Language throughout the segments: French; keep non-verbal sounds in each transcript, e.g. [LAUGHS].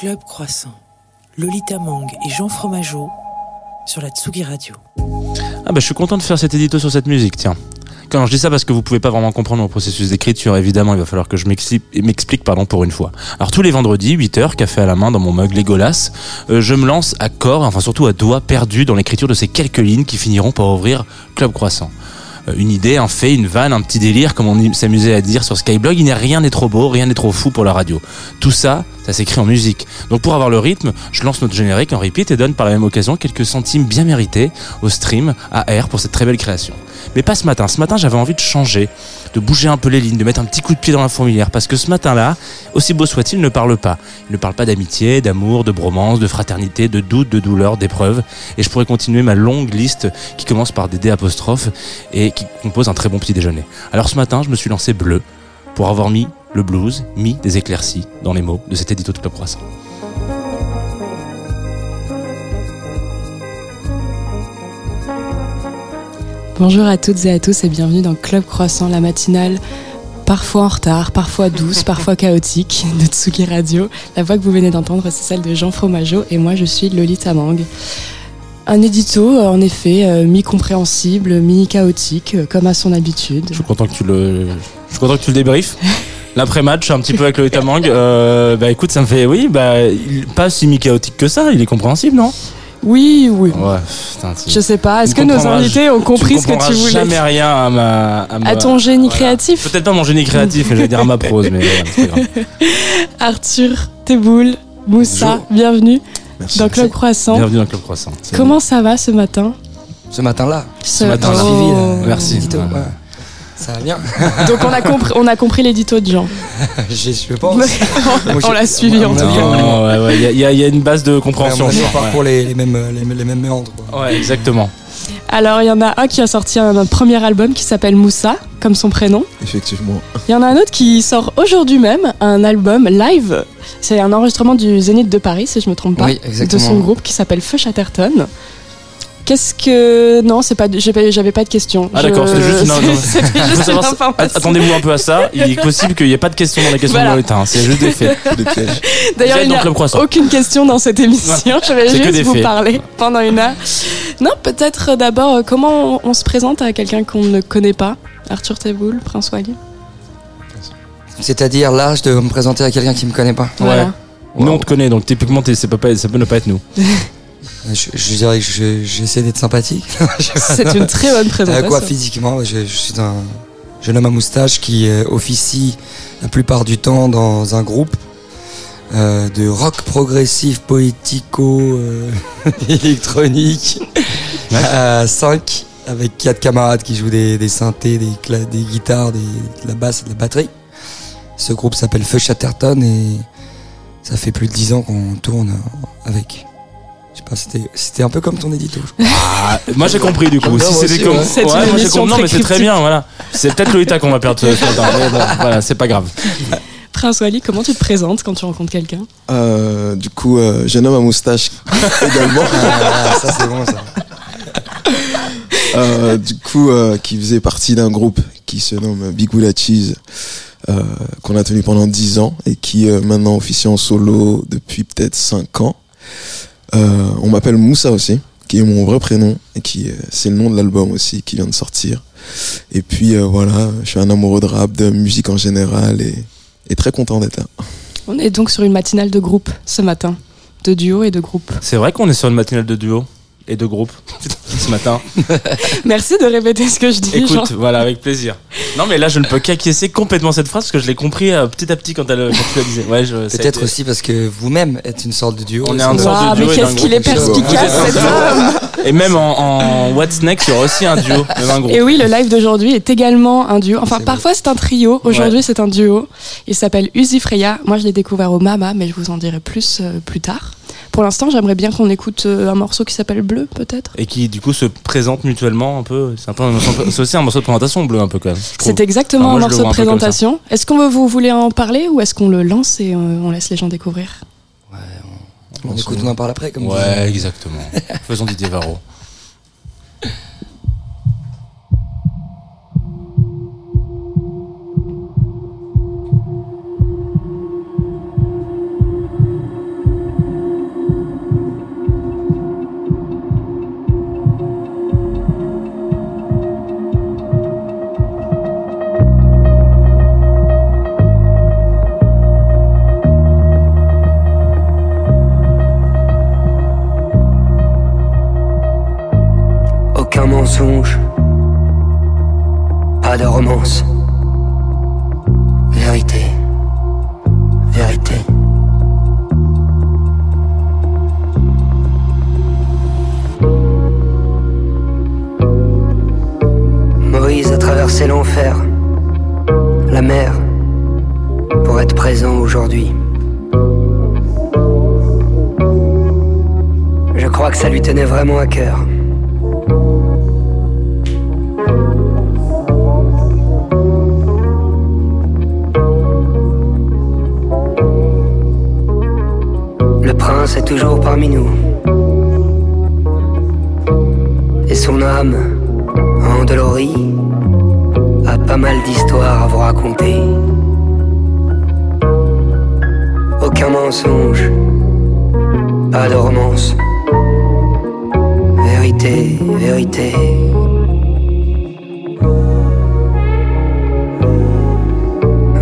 Club Croissant, Lolita Mang et Jean Fromageau sur la Tsugi Radio. Ah bah je suis content de faire cet édito sur cette musique, tiens. Quand je dis ça parce que vous pouvez pas vraiment comprendre mon processus d'écriture, évidemment, il va falloir que je m'explique pardon pour une fois. Alors tous les vendredis, 8h, café à la main dans mon mug Legolas, euh, je me lance à corps, enfin surtout à doigts perdus dans l'écriture de ces quelques lignes qui finiront par ouvrir Club Croissant. Euh, une idée, un fait, une vanne, un petit délire, comme on s'amusait à dire sur Skyblog, il n'y a rien n'est trop beau, rien n'est trop fou pour la radio. Tout ça, ça s'écrit en musique. Donc pour avoir le rythme, je lance notre générique en repeat et donne par la même occasion quelques centimes bien mérités au stream à R pour cette très belle création. Mais pas ce matin. Ce matin, j'avais envie de changer, de bouger un peu les lignes, de mettre un petit coup de pied dans la fourmilière. Parce que ce matin-là, aussi beau soit-il, ne parle pas. Il ne parle pas d'amitié, d'amour, de bromance, de fraternité, de doute, de douleur, d'épreuve. Et je pourrais continuer ma longue liste qui commence par des D apostrophes et qui compose un très bon petit déjeuner. Alors ce matin, je me suis lancé bleu pour avoir mis le blues, mis des éclaircies dans les mots de cet édito de Club Croissant. Bonjour à toutes et à tous et bienvenue dans Club Croissant, la matinale parfois en retard, parfois douce, parfois chaotique de Tsugi Radio. La voix que vous venez d'entendre, c'est celle de Jean Fromageau et moi je suis Lolita Mang. Un édito, euh, en effet, euh, mi-compréhensible, mi-chaotique, euh, comme à son habitude. Je suis content que tu le, je suis content que tu le débriefes. L'après-match, un petit peu avec le Tamang. [LAUGHS] Euh, bah écoute, ça me fait, oui, bah pas si mi-chaotique que ça. Il est compréhensible, non? Oui, oui. Ouais. Putain, Je sais pas, est-ce que nos invités ont compris tu ce que tu voulais jamais rien à ma, à, ma- À ton génie Voilà. créatif Peut-être pas mon génie créatif, mais je vais dire à ma prose, mais voilà. [LAUGHS] Arthur, Teboul, Moussa, Bonjour. bienvenue Merci. dans Club Croissant. Bienvenue dans le Club Croissant. Comment ça va ce matin Ce matin-là, Ce matin-là. suivi Oh. le- Merci. ouais. Ça va bien [LAUGHS] Donc on a compris, on a compris l'édito de Jean. [LAUGHS] Je pense. on l'a suivi en tout cas. Non, ouais, ouais, il y a- une base de compréhension. on part crois, pour les, les mêmes, les, les mêmes méandres. quoi. ouais. Ouais, exactement. Alors il y en a un qui a sorti un, un premier album qui s'appelle Moussa, comme son prénom. Effectivement. Il y en a un autre qui sort aujourd'hui même, un album live. C'est un enregistrement du Zénith de Paris, si je me trompe pas, Oui, de son groupe qui s'appelle Feu Chatterton. Qu'est-ce que non, c'est pas, j'ai pas- j'avais pas de questions. Ah, d'accord, Je- c'était juste une- [LAUGHS] non, non. C'était Faut juste une savoir- information. Attendez-vous un peu à ça. Il est possible qu'il n'y ait pas de questions dans les questions Voilà. de Lolita, hein, C'est juste des faits. Des pièges. D'ailleurs, il n'y a aucune question dans cette émission. Je vais juste vous faits. parler pendant une heure. Non, peut-être euh, d'abord, euh, comment on, se présente à quelqu'un qu'on ne connaît pas? Arthur Teboul, Prince Wally. C'est-à-dire l'âge de me présenter à quelqu'un qui me connaît pas. Voilà. Nous, on te connaît, donc typiquement, t'es- ça peut, pas, ça peut ne pas être nous. [LAUGHS] Je, je dirais que je- j'essaie d'être sympathique. [LAUGHS] C'est une très bonne Euh, présentation. quoi, physiquement, je, je suis un jeune homme à moustache qui euh, officie la plupart du temps dans un groupe euh, de rock progressif, poético, euh, [LAUGHS] électronique, à 5, avec quatre camarades qui jouent des, des synthés, des, cla- des guitares, des, de la basse et de la batterie. Ce groupe s'appelle Feu Chatterton et ça fait plus de 10 ans qu'on tourne euh, avec. Je sais pas, c'était- c'était un peu comme ton édito. je crois. Ah, moi j'ai compris du coup. Non, Si moi c'était aussi, comme. ouais. C'est une moi, j'ai émission compris. Non, très mais c'est très cryptique. bien, voilà. C'est peut-être Lolita qu'on va perdre ce ce matin. mais bon, voilà, c'est pas grave. Prince Wally, comment tu te présentes quand tu rencontres quelqu'un? Euh, du coup, euh, jeune homme à moustache [LAUGHS] également. Ah, ça c'est bon ça. Euh, du coup, euh, qui faisait partie d'un groupe qui se nomme Big Willa Cheese, euh, qu'on a tenu pendant 10 ans et qui euh, maintenant officie en solo depuis peut-être 5 ans. Euh, on m'appelle Moussa aussi, qui est mon vrai prénom et qui euh, c'est le nom de l'album aussi qui vient de sortir. Et puis euh, voilà, je suis un amoureux de rap, de musique en général et, et très content d'être là. On est donc sur une matinale de groupe ce matin, de duo et de groupe. C'est vrai qu'on est sur une matinale de duo? Et de groupe [LAUGHS] ce matin. Merci de répéter ce que je dis. Jean. Écoute, voilà, avec plaisir. Non, mais là, je ne peux qu'acquiescer complètement cette phrase parce que je l'ai compris euh, petit à petit quand, elle, quand tu la disais. Ouais, Peut-être été- aussi parce que vous-même êtes une sorte de duo. On est un doit- sorte de Waouh, duo mais qu'est-ce qu'il est perspicace cet homme Et même en, en What's Next, il y aura aussi un duo, [LAUGHS] même un groupe. Et oui, le live d'aujourd'hui est également un duo. Enfin, parfois c'est un trio. Aujourd'hui, Ouais. c'est un duo. Il s'appelle Uzi Freya. Moi, je l'ai découvert au Mama, mais je vous en dirai plus euh, plus tard. Pour l'instant, j'aimerais bien qu'on écoute euh, un morceau qui s'appelle Bleu, peut-être. Et qui, du coup, se présente mutuellement un peu. C'est un peu [LAUGHS] c'est aussi un morceau de présentation bleu, un peu quand même. C'est exactement Enfin, moi, un morceau de présentation. Est-ce qu'on vous voulez en parler ou est-ce qu'on le lance et euh, on laisse les gens découvrir? Ouais, on, on écoute, on en parle après, comme. Ouais, exactement. [LAUGHS] Faisons Didier Varro. De romance. Vérité. Vérité. Moïse a traversé l'enfer, la mer, pour être présent aujourd'hui. Je crois que ça lui tenait vraiment à cœur. Le prince est toujours parmi nous. Et son âme, endolorie, a pas mal d'histoires à vous raconter. Aucun mensonge, pas de romance. Vérité, vérité.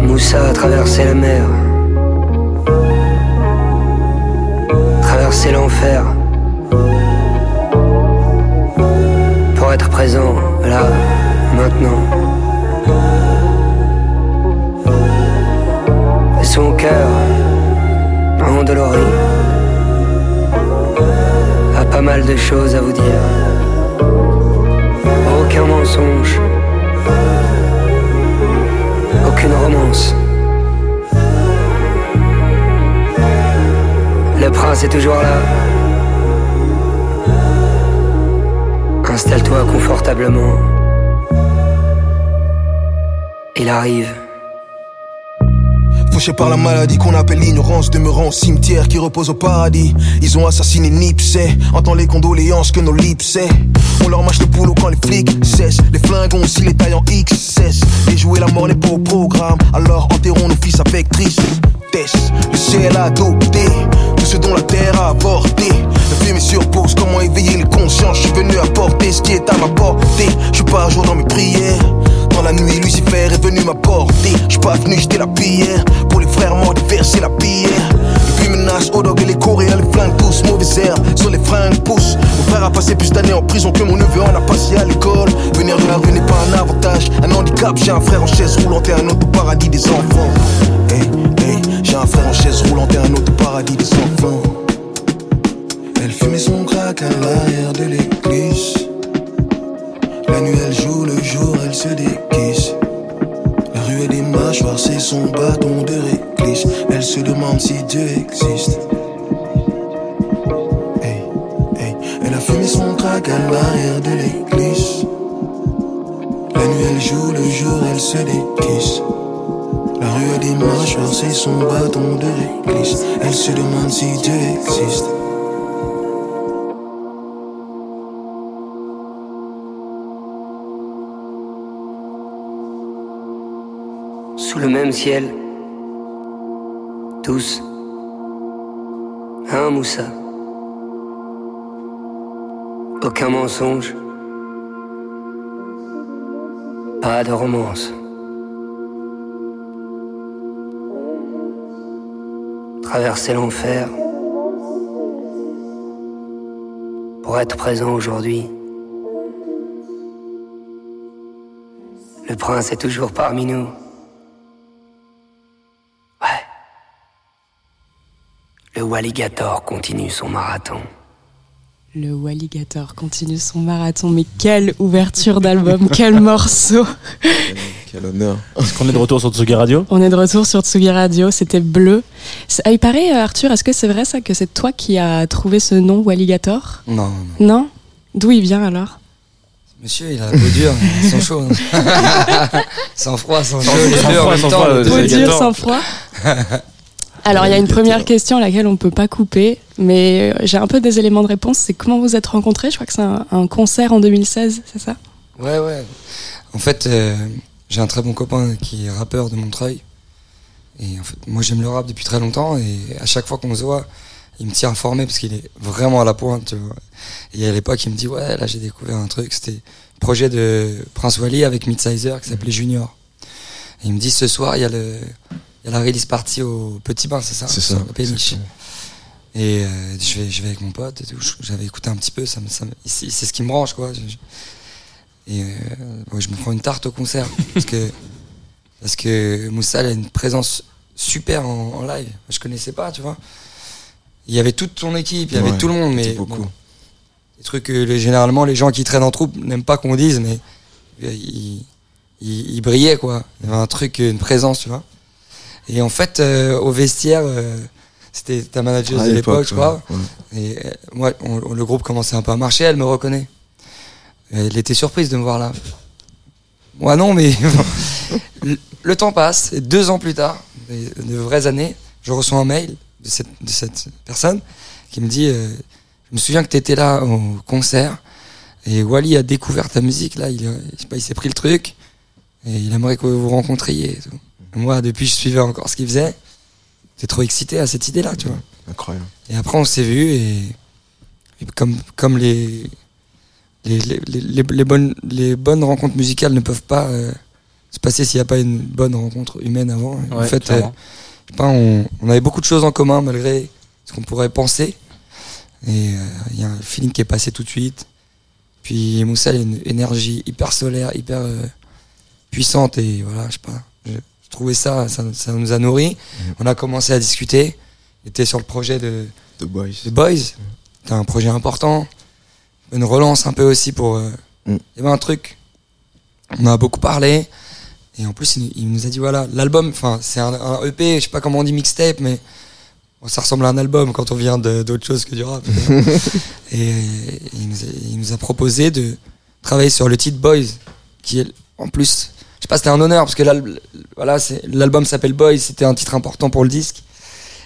Moussa a traversé la mer, traversé l'enfer, pour être présent là, maintenant. Son cœur, endolori, a pas mal de choses à vous dire. Aucun mensonge, Le prince est toujours là. Installe-toi confortablement. Il arrive. Fauché par la maladie qu'on appelle l'ignorance, demeurant au cimetière qui repose au paradis. Ils ont assassiné Nipsey, entend les condoléances que nos lips On leur mâche le boulot quand les flics cessent. Les flingues ont aussi les tailles en XS. Et jouer la mort n'est pas au programme, alors enterrons nos fils avec tristesse. Le ciel a adopté tout ce dont la terre a avorté. Le film est sur pause, comment éveiller les consciences. Je suis venu apporter ce qui est à ma portée. Je suis pas jour dans mes prières. Dans la nuit, Lucifer est venu m'apporter. Je pas venu jeter la pierre. Pour les frères morts, verser la pierre. Et puis menace, au dog et les coréens, les flingues tous, mauvais air. Sur les fringues poussent. Mon frère a passé plus d'années en prison que mon neveu en a passé à l'école. Venir de la rue n'est pas un avantage. Un handicap, j'ai un frère en chaise roulante et un autre au paradis des enfants. Hey, hey, j'ai un frère en chaise roulante et un autre au paradis des enfants. Elle fumait son crack à l'arrière de l'église. La nuit elle joue, le jour elle se déguise. La rue est des mâchoires, c'est son bâton de réglisse. Elle se demande si Dieu existe. Hey, hey. Elle a fumé son crack à l'arrière de l'église. La nuit elle joue, le jour elle se déguise. Rue est des mâchoires, c'est son bâton de réglisse. Elle se demande si Dieu existe. sous le même ciel. Tous. Hein, Moussa Aucun mensonge. Pas de romance. Traverser l'enfer pour être présent aujourd'hui. Le prince est toujours parmi nous. Ouais. Le Walligator continue son marathon. Le Walligator continue son marathon, mais quelle ouverture d'album, quel morceau [LAUGHS] Quel honneur. Est-ce qu'on est de retour sur Tsugi Radio? On est de retour sur Tsugi Radio, c'était bleu. Ah, il paraît, euh, Arthur, est-ce que c'est vrai ça, que c'est toi qui as trouvé ce nom Walligator? Non, non. Non? D'où il vient alors? Monsieur, il a la peau dure, [LAUGHS] sans chaud. [LAUGHS] sans froid, sans chaud, les sans froid, sans temps, froid, Peau dure sans froid Alors, il y a une première question à laquelle on ne peut pas couper, mais euh, j'ai un peu des éléments de réponse. C'est comment vous êtes rencontrés? Je crois que c'est un, un concert en 2016, c'est ça? Ouais, ouais. En fait, euh, j'ai un très bon copain qui est rappeur de Montreuil. Et en fait, moi j'aime le rap depuis très longtemps et à chaque fois qu'on se voit, il me tient informé parce qu'il est vraiment à la pointe, tu vois. Et à l'époque, il me dit Ouais, là j'ai découvert un truc, c'était le projet de Prince Wally avec Midsizer qui s'appelait Junior. Et il me dit Ce soir, il y a le. Il y a la release party au Petit Bain, c'est ça? C'est ça. Et euh, je, vais, je vais avec mon pote et tout. J'avais écouté un petit peu, ça me, ça me- c'est c'est ce qui me branche, quoi. Je- je- Et euh, je me prends une tarte au concert. [LAUGHS] parce que, parce que Moussa a une présence super en, en live. Je connaissais pas, tu vois. Il y avait toute ton équipe, il y avait tout le monde, mais beaucoup. bon, des trucs que généralement les gens qui traînent en troupe n'aiment pas qu'on dise, mais euh, il, il, il brillait quoi. Il y avait un truc, une présence, tu vois. Et en fait, euh, au vestiaire, euh, c'était ta manager À de l'époque, je crois. ouais. Et euh, moi, on- le groupe commençait un peu à marcher, elle me reconnaît. Elle était surprise de me voir là. Moi non, mais [LAUGHS] le, le temps passe. Et deux ans plus tard, de vraies années, je reçois un mail de cette, de cette personne qui me dit euh, Je me souviens que tu étais là au concert et Wally a découvert ta musique. Là, il, il s'est pris le truc et il aimerait que vous vous rencontriez. et tout. Et moi, depuis, je suivais encore ce qu'il faisait. J'étais trop excité à cette idée-là, tu vois. Incroyable. Et après, on s'est vu et, et comme, comme les, les, les, les, les bonnes, les bonnes rencontres musicales ne peuvent pas euh, se passer s'il n'y a pas une bonne rencontre humaine avant. en fait, euh, clairement. je sais pas, on, on avait beaucoup de choses en commun malgré ce qu'on pourrait penser. Et euh, il y a un feeling qui est passé tout de suite. Puis Moussa, il a une énergie hyper solaire, hyper euh, puissante. Et voilà, je sais pas. Je, je trouvais ça, ça, ça nous a nourris. On a commencé à discuter. Il était sur le projet de, The Boys. The Boys. C'était un projet important. Une relance un peu aussi pour. euh, Mm. Il y avait un truc. On a beaucoup parlé. Et en plus, il, il nous a dit voilà, l'album, enfin, c'est un, un EP, je sais pas comment on dit mixtape, mais bon, ça ressemble à un album quand on vient de- d'autre chose que du rap. [LAUGHS] et il nous, a, il nous a proposé de travailler sur le titre Boys, qui est en plus, je sais pas, c'était un honneur parce que l'al- voilà, l'album s'appelle Boys, c'était un titre important pour le disque.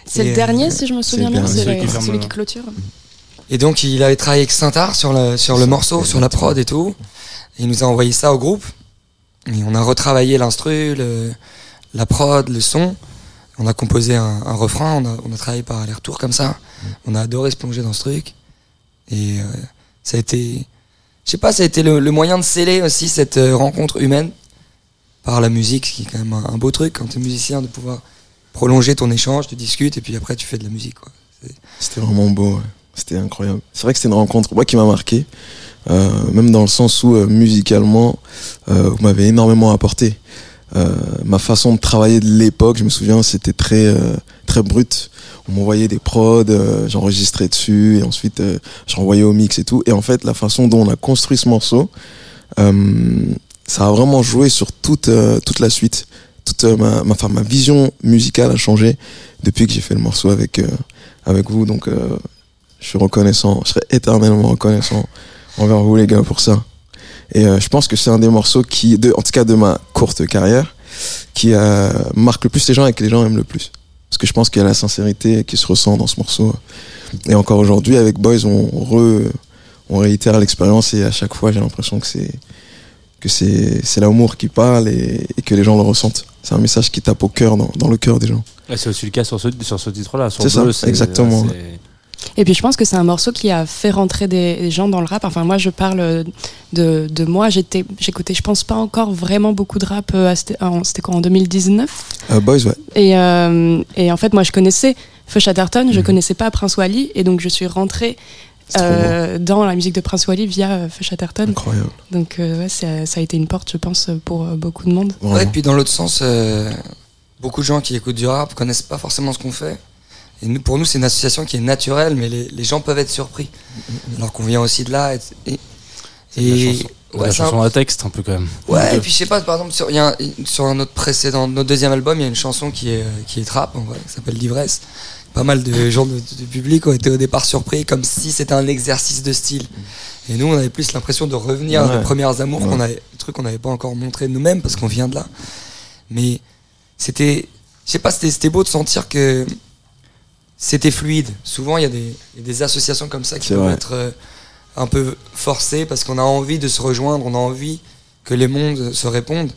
C'est le euh, dernier, si je me souviens bien. C'est Celui qui le- ferme celui qui clôture. Et donc, il avait travaillé avec Saint-Art sur, le- sur le morceau, sur la prod et tout. Et il nous a envoyé ça au groupe. Et on a retravaillé l'instru, la prod, le son. On a composé un, un refrain, on a, on a travaillé par aller-retour comme ça. On a adoré se plonger dans ce truc. Et euh, ça a été, je sais pas, ça a été le, le moyen de sceller aussi cette euh, rencontre humaine par la musique, ce qui est quand même un, un beau truc quand tu es musicien de pouvoir prolonger ton échange, tu discutes et puis après tu fais de la musique. C'était vraiment beau, ouais. C'était incroyable. C'est vrai que c'était une rencontre moi, qui m'a marqué, euh, même dans le sens où euh, musicalement, euh, vous m'avez énormément apporté. Ma façon de travailler de l'époque, je me souviens, c'était très très brut. On m'envoyait des prods, j'enregistrais dessus et ensuite je renvoyais au mix et tout. Et en fait, la façon dont on a construit ce morceau, ça a vraiment joué sur toute toute la suite. Toute ma, ma, vision musicale a changé depuis que j'ai fait le morceau avec avec vous. Donc, je suis reconnaissant, je serai éternellement reconnaissant envers vous, les gars, pour ça. Et euh, je pense que c'est un des morceaux qui, de, en tout cas de ma courte carrière, qui euh, marque le plus les gens et que les gens aiment le plus. Parce que je pense qu'il y a la sincérité qui se ressent dans ce morceau. Et encore aujourd'hui, avec Boys, on, re, on réitère l'expérience et à chaque fois, j'ai l'impression que c'est que c'est c'est l'amour qui parle et, et que les gens le ressentent. C'est un message qui tape au cœur, dans, dans le cœur des gens. C'est aussi le cas sur ce, sur ce titre-là. C'est ça, exactement. Et puis je pense que c'est un morceau qui a fait rentrer des, des gens dans le rap. Enfin, moi, je parle de, de moi. J'étais, j'écoutais, je pense pas encore vraiment beaucoup de rap. euh, C'était quoi en 2019 Euh, Boys, ouais. et, euh, et en fait, moi, je connaissais Feu Chatterton, je Mhm. connaissais pas Prince Wally, et donc je suis rentrée euh, dans la musique de Prince Wally via euh, Feu Chatterton. Incroyable. Donc ouais, ça, ça a été une porte, je pense, pour euh, beaucoup de monde. Ouais, et puis dans l'autre sens, euh, beaucoup de gens qui écoutent du rap connaissent pas forcément ce qu'on fait. Et nous, pour nous, c'est une association qui est naturelle, mais les, les gens peuvent être surpris. Alors qu'on vient aussi de là. Et, et, chanson, ouais, la c'est un- chanson à texte, un peu quand même. ouais, et puis je sais pas, par exemple, sur, il y a un- sur un autre précédent, notre deuxième album, il y a une chanson qui est, qui est trap, en vrai, qui s'appelle L'ivresse. Pas mal de gens de- du public ont été au départ surpris, comme si c'était un exercice de style. Et nous, on avait plus l'impression de revenir à Ouais. nos premières amours, Ouais. qu'on avait, le truc qu'on n'avait pas encore montré nous-mêmes, parce qu'on vient de là. Mais c'était, je sais pas, c'était beau de sentir que c'était fluide. Souvent, il y, a des- il y a des associations comme ça qui vrai. être euh, un peu forcées parce qu'on a envie de se rejoindre, on a envie que les mondes se répondent.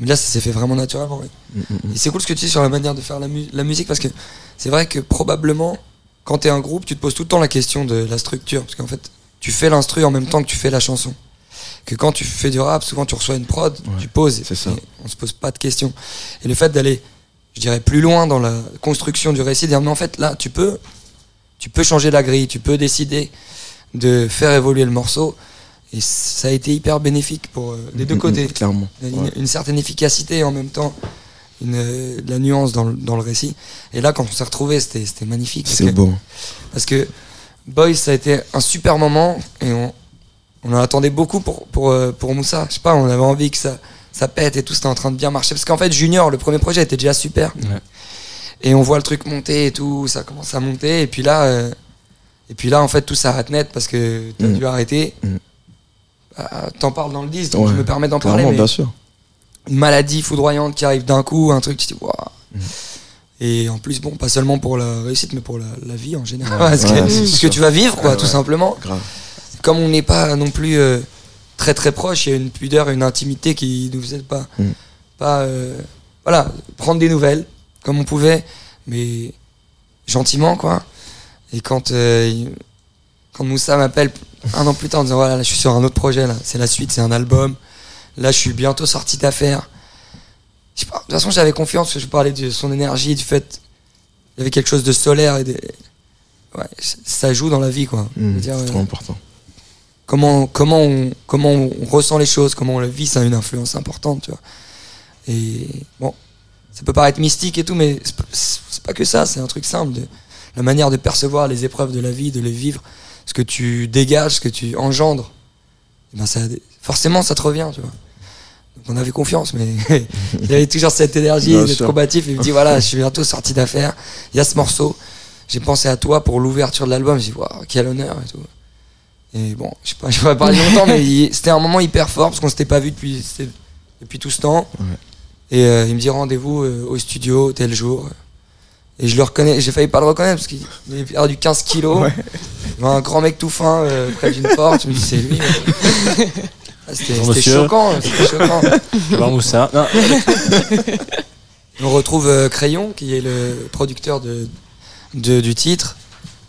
Mais là, ça s'est fait vraiment naturellement. ouais. Mm, mm, mm. Et c'est cool ce que tu dis sur la manière de faire la, mu- la musique parce que c'est vrai que probablement, quand tu es un groupe, tu te poses tout le temps la question de la structure. Parce qu'en fait, tu fais l'instru en même temps que tu fais la chanson. Que quand tu fais du rap, souvent tu reçois une prod, Ouais, tu poses. c'est ça. et on se pose pas de questions. Et le fait d'aller, je dirais, plus loin dans la construction du récit, dire, mais en fait, là, tu peux, tu peux changer la grille, tu peux décider de faire évoluer le morceau. Et ça a été hyper bénéfique pour euh, des deux Mm, côtés. mm, Clairement. Une, Ouais. une certaine efficacité et en même temps une, euh, de la nuance dans le, dans le récit. Et là, quand on s'est retrouvés, c'était magnifique. C'est beau. Parce que Boys, ça a été un super moment et on, on en attendait beaucoup pour, pour, euh, pour Moussa. Je sais pas, on avait envie que ça, ça pète et tout, c'était en train de bien marcher. Parce qu'en fait, Junior, le premier projet était déjà super. Ouais. Et on voit le truc monter et tout, ça commence à monter. Et puis là, euh, et puis là en fait, tout s'arrête net parce que t'as Mm. dû arrêter. Mm. Bah, T'en parles dans le disque, donc Ouais, je me permets d'en parler. Mais bien sûr. une maladie foudroyante qui arrive d'un coup, un truc, tu te dis, waouh. Mm. Et en plus, bon, pas seulement pour la réussite, mais pour la, la vie en général. Ouais, que, ce que tu vas vivre, quoi, tout simplement. Grave. Comme on n'est pas non plus euh, très très proche, il y a une pudeur, une intimité qui nous faisait pas, Mm. pas euh, voilà, prendre des nouvelles comme on pouvait, mais gentiment, quoi. Et quand, euh, quand Moussa m'appelle un an plus tard en disant voilà, là, je suis sur un autre projet, là, c'est la suite, c'est un album, là, je suis bientôt sorti d'affaires. De toute façon, j'avais confiance, que je parlais de son énergie, du fait. Il y avait quelque chose de solaire et de. Ouais, ça joue dans la vie, quoi. Mm, C'est euh, trop important. Comment, comment, on, comment on ressent les choses, comment on le vit, ça a une influence importante, tu vois. Et bon, ça peut paraître mystique et tout, mais c'est pas- que ça, c'est un truc simple. De, la manière de percevoir les épreuves de la vie, de les vivre, ce que tu dégages, ce que tu engendres, eh ben ça, forcément ça te revient, tu vois. Donc on avait confiance, mais [LAUGHS] il avait toujours cette énergie d'être combatif. Il me dit voilà, je suis bientôt sorti d'affaires, il y a ce morceau, j'ai pensé à toi pour l'ouverture de l'album, j'ai dit waouh, quel honneur et tout. Et bon, je sais pas, [LAUGHS] je pourrais parler longtemps, mais c'était un moment hyper fort parce qu'on s'était pas vu depuis, depuis tout ce temps. Ouais. Et euh, il me dit rendez-vous euh, au studio tel jour. Et je le reconnais, j'ai failli pas le reconnaître parce qu'il avait perdu 15 kilos. Il y avait un grand mec tout fin euh, près d'une porte. Je me dis c'est lui. Ah, [LAUGHS] C'était choquant, c'était choquant. Non. [LAUGHS] On retrouve Crayon qui est le producteur de, de- du titre.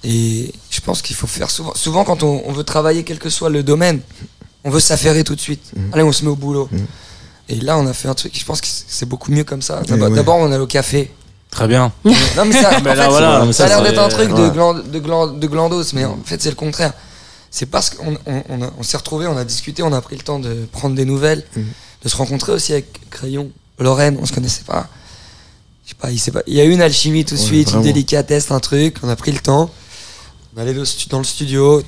Et je pense qu'il faut faire souvent. Souvent, quand on, on veut travailler, quel que soit le domaine, on veut s'affairer tout de suite. Mhm. Allez, on se met au boulot. Mhm. Et là, on a fait un truc. Je pense que c'est beaucoup mieux comme ça. Eh D'abord, ouais. on est au café. Très bien. Non, mais ça, [LAUGHS] en Mais là, fait, voilà, c'est- mais ça a l'air d'être un truc de, gland, de, gland, de glandos, mais en fait, c'est le contraire. C'est parce qu'on on, on a- on s'est retrouvés, on a discuté, on a pris le temps de prendre des nouvelles, de se rencontrer aussi avec Crayon, Lorraine, on se connaissait pas. Je sais pas, il, s'est pas, il y a eu une alchimie tout de Ouais, suite, vraiment. une délicatesse, un truc, on a pris le temps. On allé dans le studio.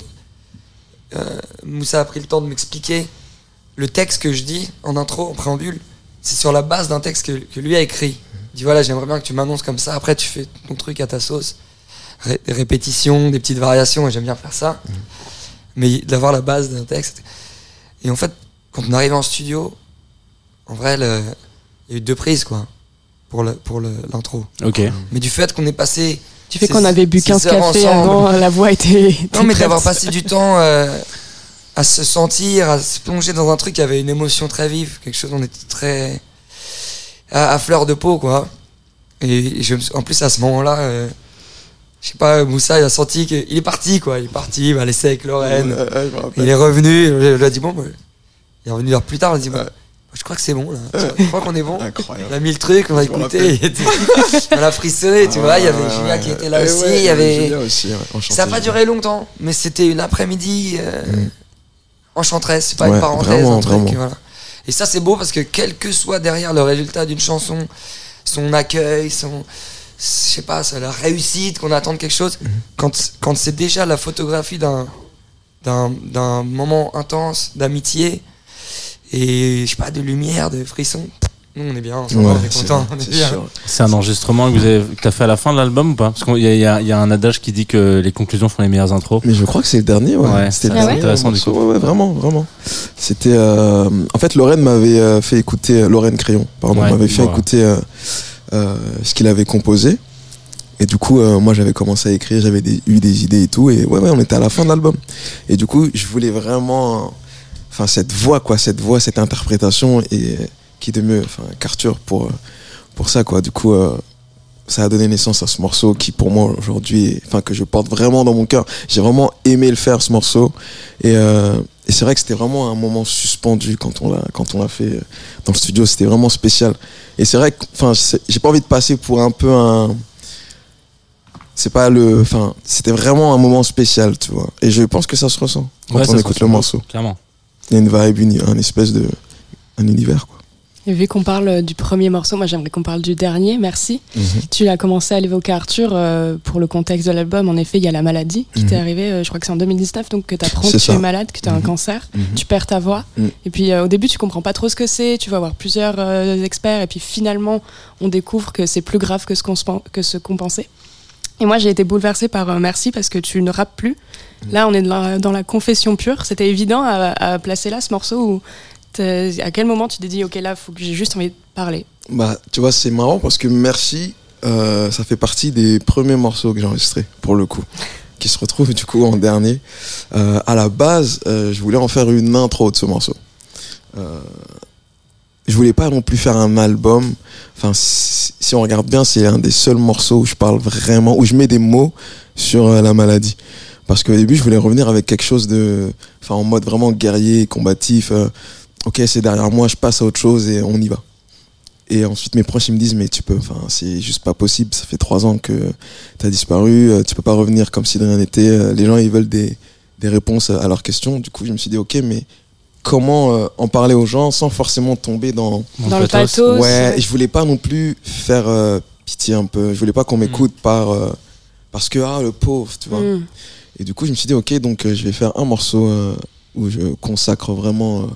Euh, Moussa a pris le temps de m'expliquer le texte que je dis en intro, en préambule. C'est sur la base d'un texte que, que lui a écrit. Il dit voilà, j'aimerais bien que tu m'annonces comme ça. Après, tu fais ton truc à ta sauce. Ré- des répétitions, des petites variations, et j'aime bien faire ça. Mais d'avoir la base d'un texte. Et en fait, quand on arrive en studio, en vrai, il y a eu deux prises, quoi, pour le- pour le- l'intro. Ok. Mais du fait qu'on est passé. Tu fais qu'on avait bu ces 15 heures cafés ensemble, avant, la voix était. non, mais d'avoir passé du temps euh, à se sentir, à se plonger dans un truc qui avait une émotion très vive, quelque chose, on était très. à, à fleur de peau, quoi. Et je, me suis- en plus, à ce moment-là, euh, je sais pas, Moussa, il a senti qu'il est parti, quoi. Il est parti, il va laisser avec Lorraine. Ouais, ouais. Il est revenu, je lui ai dit, bon, bah, il est revenu heure plus tard, il a dit, bah, Ouais. Je crois que c'est bon, là. Je crois qu'on est bon. Incroyable. On a mis le truc, on a Je me écouté, il était- on a frissonné, tu vois. Il y avait Ouais, Julien ouais, qui était là Eh aussi, il y avait. Aussi, Ça n'a pas duré longtemps, mais c'était une après-midi euh, Mm. enchanteresse, c'est pas une parenthèse, vraiment, un truc, voilà. Et ça c'est beau parce que quel que soit derrière le résultat d'une chanson, son accueil, son, je sais pas, la réussite, qu'on attend de quelque chose, Mm. quand, quand c'est déjà la photographie d'un, d'un, d'un moment intense d'amitié et je sais pas de lumière, de frisson, nous on est bien, on, Ouais, est content, c'est un enregistrement que vous avez que t'as fait à la fin de l'album ou pas? Parce qu'il y, a- il y a- il y a un adage qui dit que les conclusions font les meilleures intros. Mais je crois que c'est le dernier, ouais. Ouais, C'était intéressant, du coup. Ouais, ouais, vraiment, vraiment. C'était. euh, En fait, Lorraine m'avait euh, fait écouter. Lorraine Crayon, pardon, Ouais, m'avait fait voilà. écouter euh, euh, ce qu'il avait composé. Et du coup, euh, moi, j'avais commencé à écrire, j'avais eu des idées et tout. Et ouais, ouais, on était à la fin de l'album. Et du coup, je voulais vraiment. Enfin, cette voix, quoi, cette voix, cette interprétation. Et euh, qui de mieux, enfin, qu'Arthur pour, euh, pour ça, quoi. Du coup. euh, ça a donné naissance à ce morceau qui pour moi aujourd'hui, enfin que je porte vraiment dans mon cœur. J'ai vraiment aimé le faire ce morceau et, euh, et c'est vrai que c'était vraiment un moment suspendu quand on l'a quand on l'a fait dans le studio. C'était vraiment spécial. Et c'est vrai que, enfin, j'ai pas envie de passer pour un peu un, c'est pas le, enfin, c'était vraiment un moment spécial, tu vois. Et je pense que ça se ressent quand Ouais, on écoute le morceau. Clairement. Il y a une vibe, une- un espèce de un univers quoi. Et vu qu'on parle du premier morceau, moi j'aimerais qu'on parle du dernier, merci. Tu as commencé à l'évoquer Arthur euh, pour le contexte de l'album. En effet, il y a la maladie qui t'est Mhm. arrivée, euh, je crois que c'est en 2019, donc que tu apprends que tu es malade, que tu as un Mhm. cancer, Mhm. tu perds ta voix. Mhm. Et puis euh, au début, tu comprends pas trop ce que c'est, tu vas voir plusieurs euh, experts, et puis finalement, on découvre que c'est plus grave que ce qu'on qu'on pensait. Et moi, j'ai été bouleversée par euh, Merci parce que tu ne rappes plus. Là, on est dans la, confession pure. C'était évident à, placer là ce morceau à quel moment tu t'es dit, ok, là, faut que j'ai juste envie de parler. Bah, tu vois, c'est marrant parce que Merci, euh, ça fait partie des premiers morceaux que j'ai enregistrés, pour le coup, qui se retrouvent du coup en dernier. Euh, à la base, euh, je voulais en faire une intro de ce morceau. Je voulais pas non plus faire un album. Enfin, si, si on regarde bien, c'est un des seuls morceaux où je parle vraiment, où je mets des mots sur la maladie. Parce qu'au début, je voulais revenir avec quelque chose de, enfin, en mode vraiment guerrier, combatif. euh, ok, c'est derrière moi, je passe à autre chose et on y va. Et ensuite, mes proches, ils me disent, mais tu peux, enfin, c'est juste pas possible. Ça fait trois ans que t'as disparu, euh, tu peux pas revenir comme si de rien n'était. Euh, Les gens, ils veulent des, des réponses à leurs questions. Du coup, je me suis dit, ok, mais comment euh, en parler aux gens sans forcément tomber dans. Dans le pathos. Ouais, je voulais pas non plus faire euh, pitié un peu. Je voulais pas qu'on m'écoute par. euh, parce que, ah, le pauvre, tu vois. Mm. Et du coup, je me suis dit, ok, donc euh, je vais faire un morceau euh, où je consacre vraiment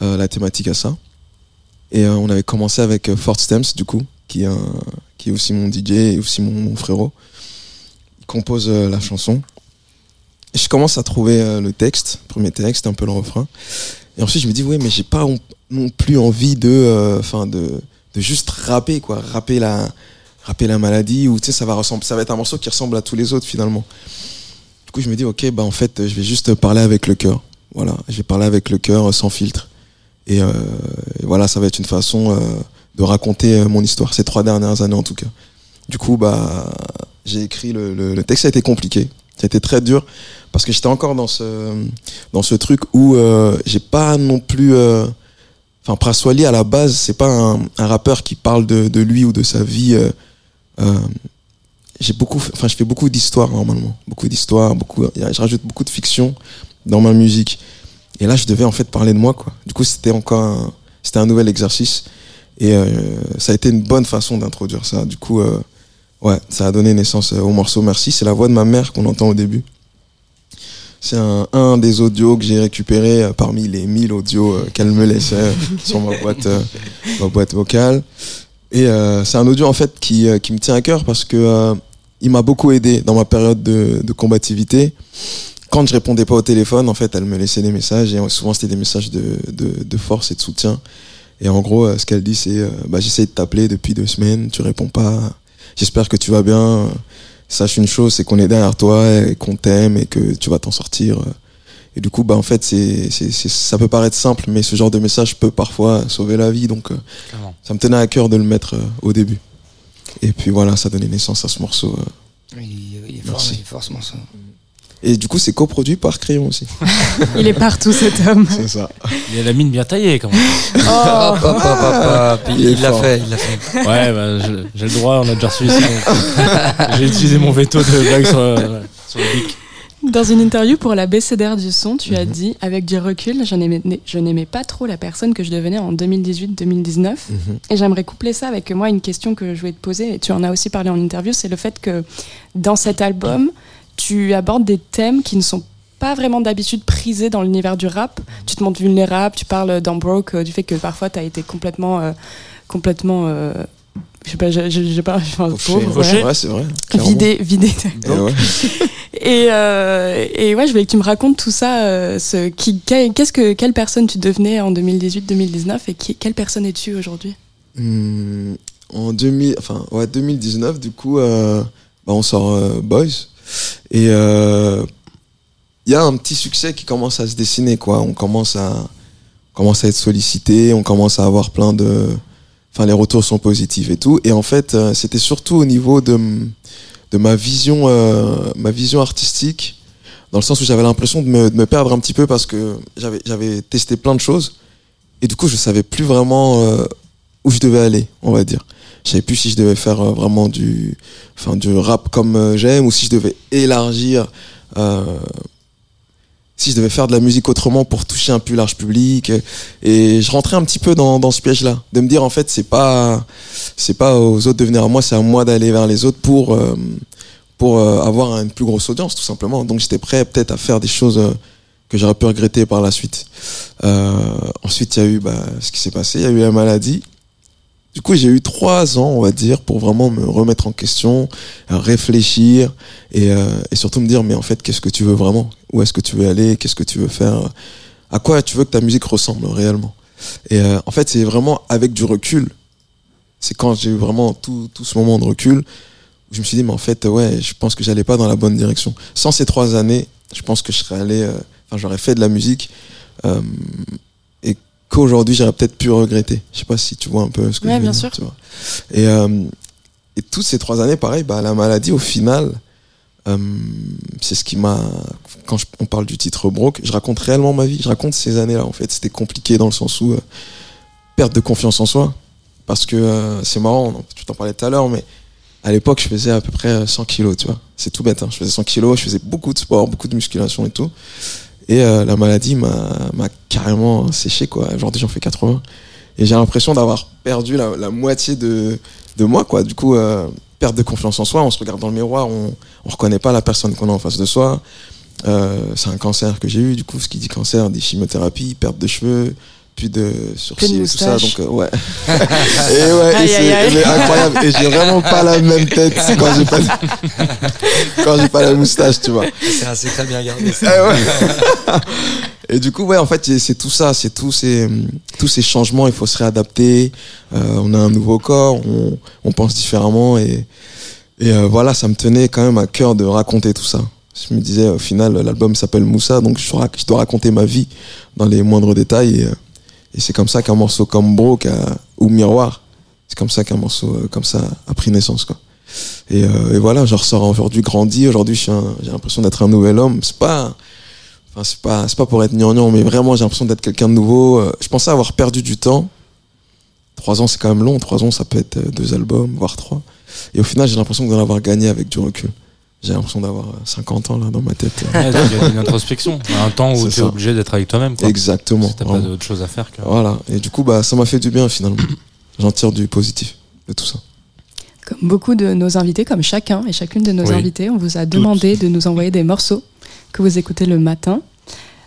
euh, la thématique à ça. Et on avait commencé avec Fort Stems, du coup, qui est, aussi mon DJ et aussi mon, frérot. Il compose la chanson. Je commence à trouver le texte, premier texte, un peu le refrain. Et ensuite, je me dis, ouais, mais j'ai pas on- non plus envie de, de, de juste rapper, quoi. Rapper la, rapper la maladie, ou tu sais, ça ça va être un morceau qui ressemble à tous les autres, finalement. Coup, je me dis, ok, bah en fait, je vais juste parler avec le cœur. Voilà, je vais parler avec le cœur euh, sans filtre. Et, euh, voilà, ça va être une façon euh, de raconter euh, mon histoire, ces trois dernières années en tout cas. Du coup, bah, j'ai écrit le, le, le texte, ça a été compliqué, ça a été très dur parce que j'étais encore dans ce dans ce truc où euh, j'ai pas non plus. euh, Enfin, Wally à la base, c'est pas un, un rappeur qui parle de, de lui ou de sa vie. J'ai beaucoup, enfin, je fais beaucoup d'histoires normalement, beaucoup d'histoires, beaucoup. Je rajoute beaucoup de fiction dans ma musique. Et là, je devais en fait parler de moi, quoi. Du coup, c'était encore, un, c'était un nouvel exercice, et euh, ça a été une bonne façon d'introduire ça. Du coup, euh, ouais, ça a donné naissance euh, au morceau Merci. C'est la voix de ma mère qu'on entend au début. C'est un, des audios que j'ai récupéré parmi les 1000 audios qu'elle me laissait sur ma boîte, ma boîte vocale. Et c'est un audio en fait qui, qui me tient à cœur parce que il m'a beaucoup aidé dans ma période de, de combativité. Quand je répondais pas au téléphone, en fait, elle me laissait des messages et souvent c'était des messages de, de, de force et de soutien. Et en gros, euh, ce qu'elle dit, c'est euh, bah, j'essaie de t'appeler depuis deux semaines, tu réponds pas. J'espère que tu vas bien. Sache une chose, c'est qu'on est derrière toi et qu'on t'aime et que tu vas t'en sortir. Et du coup, bah en fait, c'est, ça peut paraître simple, mais ce genre de message peut parfois sauver la vie. Donc, euh, Clairement. ça me tenait à cœur de le mettre au début. Et puis voilà, ça a donné naissance à ce morceau. euh. Il, il est fort, Merci. il est fort ce morceau. Et du coup, c'est coproduit par Crayon aussi. [LAUGHS] Il est partout cet homme. C'est ça. Il a la mine bien taillée quand même. Oh. [LAUGHS] Hop. Il l'a fait, il l'a fait. Ouais, bah, j'ai le droit, on a déjà reçu ici. [LAUGHS] J'ai utilisé mon veto de blague sur, euh, sur le bic. Dans une interview pour la BCDR du son, tu Mhm. as dit Avec du recul, je n'aimais, pas trop la personne que je devenais en 2018-2019. Mhm. Et j'aimerais coupler ça avec moi une question que je voulais te poser, et tu en as aussi parlé en interview c'est le fait que dans cet album, tu abordes des thèmes qui ne sont pas vraiment d'habitude prisés dans l'univers du rap. Tu te montres vulnérable, tu parles dans Broke euh, du fait que parfois tu as été complètement. euh, complètement euh, je sais pas, je pas, enfin, pauvre, ouais. Ouais, c'est vrai. vidé, vidé. Et ouais. [LAUGHS] Et, euh, et ouais, je voulais que tu me racontes tout ça. euh, ce, qui, qu'est-ce que, quelle personne tu devenais en 2018-2019 et qui, quelle personne es-tu aujourd'hui? Hmm, en 2000, enfin, ouais, 2019, du coup, euh, bah, on sort Boys. Et il y a un petit succès qui commence à se dessiner, quoi. On commence à, on commence à être sollicité, on commence à avoir plein de. Enfin, les retours sont positifs et tout. Et en fait, euh, c'était surtout au niveau de, de ma vision, euh, ma vision artistique, dans le sens où j'avais l'impression de me, perdre un petit peu parce que j'avais, j'avais testé plein de choses. Et du coup, je savais plus vraiment euh, où je devais aller, on va dire. Je savais plus si je devais faire euh, vraiment du, enfin, du rap comme j'aime ou si je devais élargir si je devais faire de la musique autrement pour toucher un plus large public. Et je rentrais un petit peu dans, dans ce piège-là, de me dire en fait c'est pas c'est pas aux autres de venir à moi, c'est à moi d'aller vers les autres pour euh, pour euh, avoir une plus grosse audience tout simplement. Donc j'étais prêt peut-être à faire des choses euh, que j'aurais pu regretter par la suite. Euh, ensuite il y a eu bah, ce qui s'est passé, il y a eu la maladie. Du coup, j'ai eu trois ans, on va dire, pour vraiment me remettre en question, euh, réfléchir et, euh, et surtout me dire, mais en fait, qu'est-ce que tu veux vraiment? Où est-ce que tu veux aller? Qu'est-ce que tu veux faire? À quoi tu veux que ta musique ressemble réellement? Et euh, en fait, c'est vraiment avec du recul. C'est quand j'ai eu vraiment tout, tout ce moment de recul où je me suis dit, mais en fait, ouais, je pense que j'allais pas dans la bonne direction. Sans ces trois années, je pense que je serais allé, euh, enfin, j'aurais fait de la musique. Qu'aujourd'hui j'aurais peut-être pu regretter. Je sais pas si tu vois un peu ce que Ouais, je veux bien dire, sûr. tu vois. Et, euh, et toutes ces trois années, pareil, bah, la maladie, au final, euh, c'est ce qui m'a. Quand je- on parle du titre Broke, je raconte réellement ma vie. Je raconte ces années-là, en fait. C'était compliqué dans le sens où euh, perte de confiance en soi. Parce que c'est marrant, tu t'en parlais tout à l'heure, mais à l'époque, je faisais à peu près euh, 100 kilos, tu vois. C'est tout bête, hein. Je faisais 100 kilos, je faisais beaucoup de sport, beaucoup de musculation et tout. Et euh, la maladie m'a carrément séché, quoi. Aujourd'hui, j'en fais 80. Et j'ai l'impression d'avoir perdu la, moitié de, moi, quoi. Du coup, euh, perte de confiance en soi, on se regarde dans le miroir, on, on reconnaît pas la personne qu'on a en face de soi. Euh, c'est un cancer que j'ai eu, du coup, ce qui dit cancer, des chimiothérapies, perte de cheveux, plus de sourcils, et tout ça. Donc, euh, ouais. [LAUGHS] et ouais, c'est aïe, aïe. mais incroyable. Et j'ai vraiment pas la même tête quand j'ai pas, [LAUGHS] quand j'ai pas la moustache, tu vois. C'est assez très bien gardé. Eh ouais. [LAUGHS] Et du coup, ouais, en fait, c'est- c'est tout ça, c'est tous ces, tous ces changements, il faut se réadapter. Euh, on a un nouveau corps, on, on pense différemment et, et euh, voilà, ça me tenait quand même à cœur de raconter tout ça. Je me disais, au final, l'album s'appelle Moussa, donc je dois, je dois raconter ma vie dans les moindres détails et, euh, et c'est comme ça qu'un morceau comme Broke a- ou Miroir, c'est comme ça qu'un morceau euh, comme ça a pris naissance, quoi. Et, euh, et voilà, je ressors aujourd'hui grandi. Aujourd'hui, j'ai l'impression d'être un nouvel homme. C'est pas, enfin, c'est pas, c'est pas pour être gnangnan, mais vraiment, j'ai l'impression d'être quelqu'un de nouveau. Euh, Je pensais avoir perdu du temps. Trois ans, c'est quand même long. Trois ans, ça peut être euh, deux albums, voire trois. Et au final, j'ai l'impression d'en avoir gagné avec du recul. J'ai l'impression d'avoir euh, 50 ans là dans ma tête. Il y a une introspection. [LAUGHS] Un temps où tu es ça. obligé d'être avec toi-même. Exactement. Si T'as pas d'autre chose à faire que. Voilà. Et du coup, bah, ça m'a fait du bien finalement. [CLEARS THROAT] J'en tire du positif de tout ça. Comme beaucoup de nos invités, comme chacun et chacune de nos Oui. invités, on vous a demandé de nous envoyer des morceaux que vous écoutez le matin.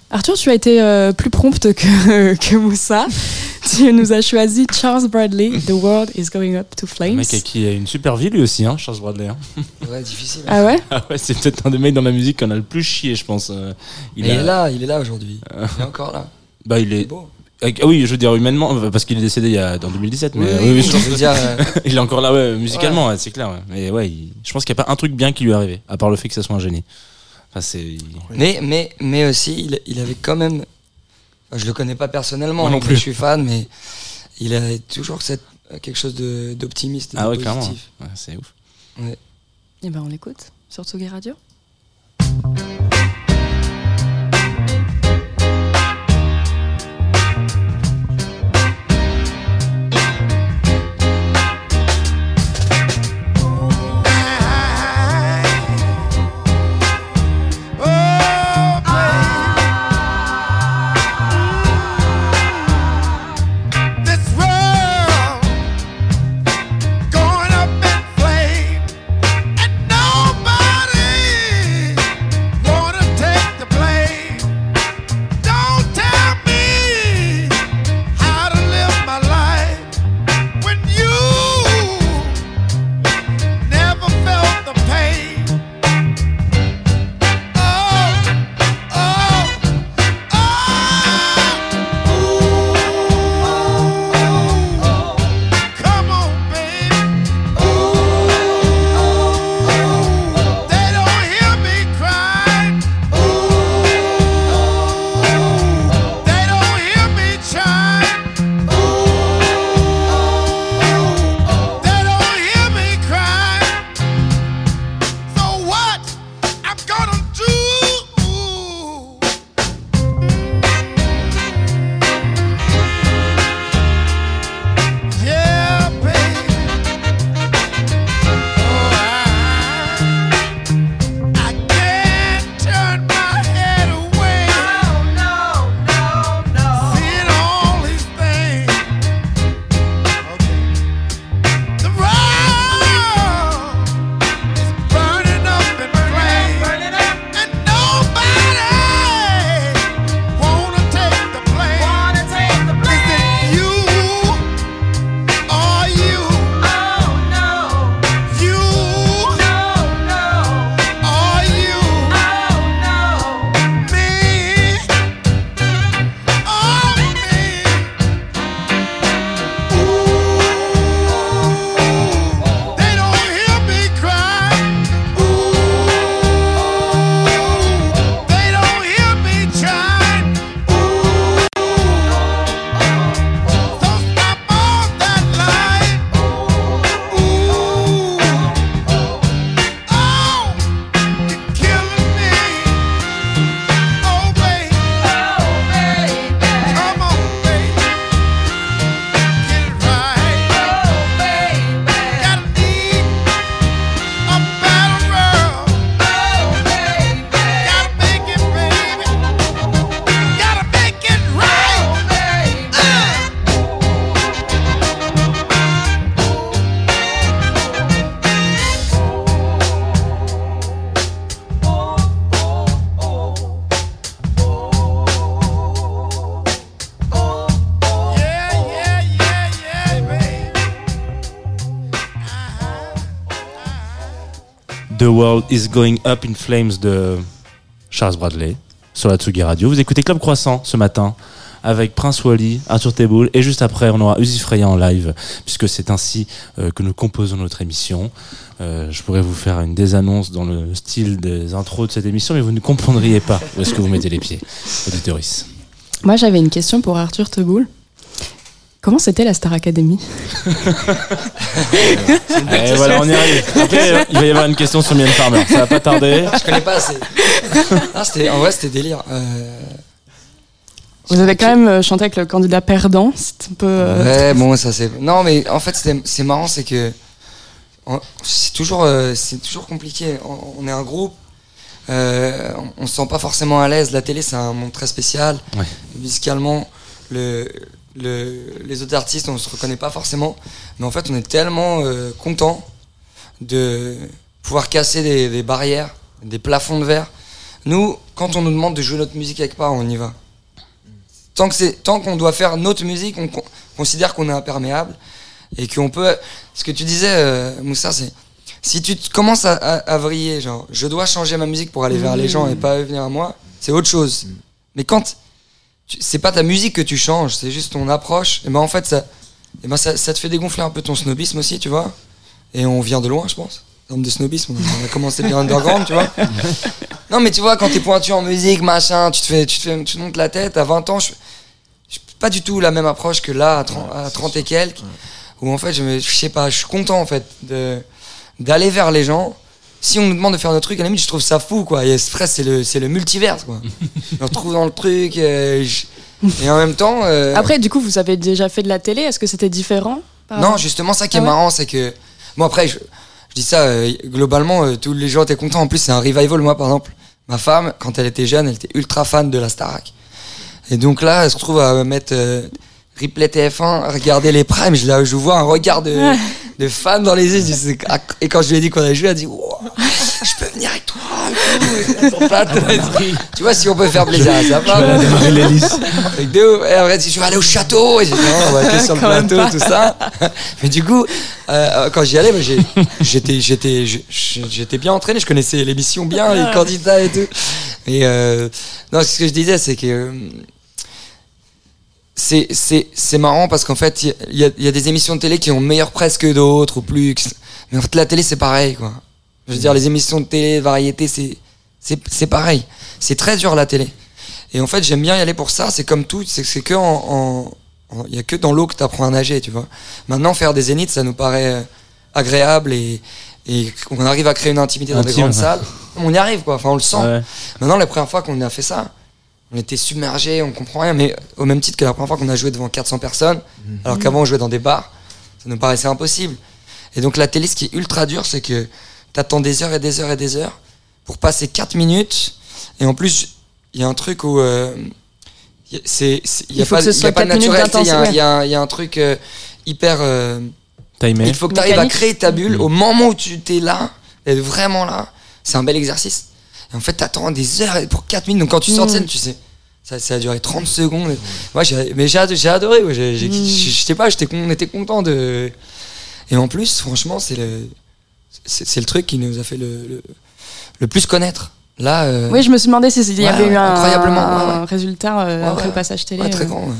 Arthur, tu as été euh, plus prompte que, [LAUGHS] que Moussa. Tu nous as choisi Charles Bradley, The World is Going Up to Un Flames. mec à qui a une super vie lui aussi, hein, Charles Bradley. hein. Ouais, difficile. Ah ouais? Ah ouais, c'est peut-être un des mecs dans la musique qu'on a le plus chié, je pense. Euh, Il, est là, il est là aujourd'hui. Il est encore là. Bah, il est. beau. Ah oui, je veux dire humainement, euh, parce qu'il est décédé il y a, en 2017, mais Oui, oui, je dire, euh, [LAUGHS] il est encore là, ouais, musicalement, ouais, c'est clair. ouais. Mais ouais, il- je pense qu'il n'y a pas un truc bien qui lui est arrivé, à part le fait que ça soit un génie. Enfin, c'est. mais, mais, mais aussi, il, il avait quand même. Je le connais pas personnellement, Moi non plus. je suis fan, mais il a toujours cette, quelque chose de- d'optimiste et Ah de clairement. positif. Ouais, c'est ouf. Eh ben on l'écoute sur Tsugi Radio. The World is Going Up in Flames de Charles Bradley sur la Tsugi Radio. Vous écoutez Club Croissant ce matin avec Prince Wally, Arthur Teboul et juste après on aura Uzi en live puisque c'est ainsi euh, que nous composons notre émission. Euh, je pourrais vous faire une désannonce dans le style des intros de cette émission mais vous ne comprendriez pas où est-ce que vous mettez les pieds, auditoris. Moi, j'avais une question pour Arthur Teboul. Comment c'était la Star Academy? Et voilà, on y arrive. Après, il va y avoir une question sur Mylène Farmer. Ça va pas tarder. Je connais pas assez. Ah, c'était- en vrai, c'était délire. Euh, Vous avez quand même euh, chanté avec le candidat perdant. C'est un peu. euh, Ouais, bon, ça c'est. Non, mais en fait, c'est c'est marrant, c'est que on- c'est toujours, euh, c'est toujours compliqué. On, on est un groupe, euh, on, on se sent pas forcément à l'aise. La télé, c'est un monde très spécial. Ouais. Musicalement, le, le- les autres artistes, on se reconnaît pas forcément. Mais en fait, on est tellement euh, content de pouvoir casser des, des barrières, des plafonds de verre. Nous, quand on nous demande de jouer notre musique quelque part, on y va. Tant que c'est, tant qu'on doit faire notre musique, on con- considère qu'on est imperméable et qu'on peut. Ce que tu disais, euh, Moussa, c'est si tu commences à, à, à vriller, genre, je dois changer ma musique pour aller vers les gens et pas eux venir à moi, c'est autre chose. Mais quand c'est pas ta musique que tu changes, c'est juste ton approche, et ben en fait ça, et ben ça, ça te fait dégonfler un peu ton snobisme aussi, tu vois. Et on vient de loin, je pense. En termes de snobisme, on a commencé bien underground, tu vois. [LAUGHS] Non, mais tu vois, quand t'es pointu en musique, machin, tu te fais, tu te fais, tu te montes la tête. À 20 ans, je, je pas du tout la même approche que là, à 30, à 30 et quelques, où en fait, je, me, je sais pas, je suis content en fait de d'aller vers les gens. Si on nous demande de faire notre truc, à la limite, je trouve ça fou, quoi. Et Express, c'est le, c'est le multiverse, quoi. [LAUGHS] je me retrouve dans le truc, euh, je- et en même temps. euh, Après, du coup, vous avez déjà fait de la télé. Est-ce que c'était différent non, justement, ça qui est Ah ouais marrant, c'est que. Bon, après, je, je dis ça, euh, globalement, euh, tous les gens étaient contents. En plus, c'est un revival. Moi, par exemple, ma femme, quand elle était jeune, elle était ultra fan de la Starac. Et donc là, elle se retrouve à mettre euh, replay TF1, à regarder les primes. Je, la- je vois un regard de, de fan dans les yeux. Et quand je lui ai dit qu'on allait jouer, elle a dit Wow, Plate. tu vois, si on peut faire plaisir à sa femme. Et après, si je vais aller au château, et j'ai dit, non, on va aller sur le plateau, tout ça. [LAUGHS] Mais du coup, euh, quand j'y allais, bah, j'étais, bien entraîné, je connaissais l'émission bien, les candidats et tout. Et euh, non, ce que je disais, c'est que euh, c'est, marrant parce qu'en fait, y il y a des émissions de télé qui ont meilleure presse que d'autres ou plus. Mais en fait, la télé, c'est pareil, quoi. Je veux dire, les émissions de télé, de variété, c'est, c'est, c'est pareil. C'est très dur, la télé. Et en fait, j'aime bien y aller pour ça. C'est comme tout, c'est que c'est que en, il y a que dans l'eau que tu apprends à nager, tu vois. Maintenant, faire des zéniths, ça nous paraît euh, agréable et, et on arrive à créer une intimité dans des grandes ouais. salles. On y arrive, quoi. Enfin, on le sent. Ouais. Maintenant, la première fois qu'on a fait ça, on était submergé, on comprend rien, mais au même titre que la première fois qu'on a joué devant 400 personnes, alors qu'avant on jouait dans des bars, ça nous paraissait impossible. Et donc la télé, ce qui est ultra dur, c'est que t'attends des heures et des heures et des heures pour passer 4 minutes, et en plus, il y a un truc où. euh, c'est, il y a pas, y a pas de 4 minutes naturel, il y y, a un- il y a un truc euh, hyper. euh, il faut que tu arrives à créer ta bulle Mm. au moment où tu t'es là, d'être vraiment là. C'est un bel exercice. Et en fait, t'attends des heures pour 4 minutes. Donc quand tu sors de Mm. scène, tu sais, ça, ça a duré 30 secondes. Moi, j'ai, mais j'ai, ado- j'ai adoré. ouais. J'ai, j'ai- Mm. je sais pas, j'étais, con- on était content de. Et en plus, franchement, c'est le, c'est, c'est le truc qui nous a fait le, le, le plus connaître. Là, euh, Oui, je me suis demandé s'il y Ouais, avait eu un, incroyablement, un ouais, ouais. résultat euh, Ouais, après ouais. le passage télé. ouais, très euh. grand. ouais.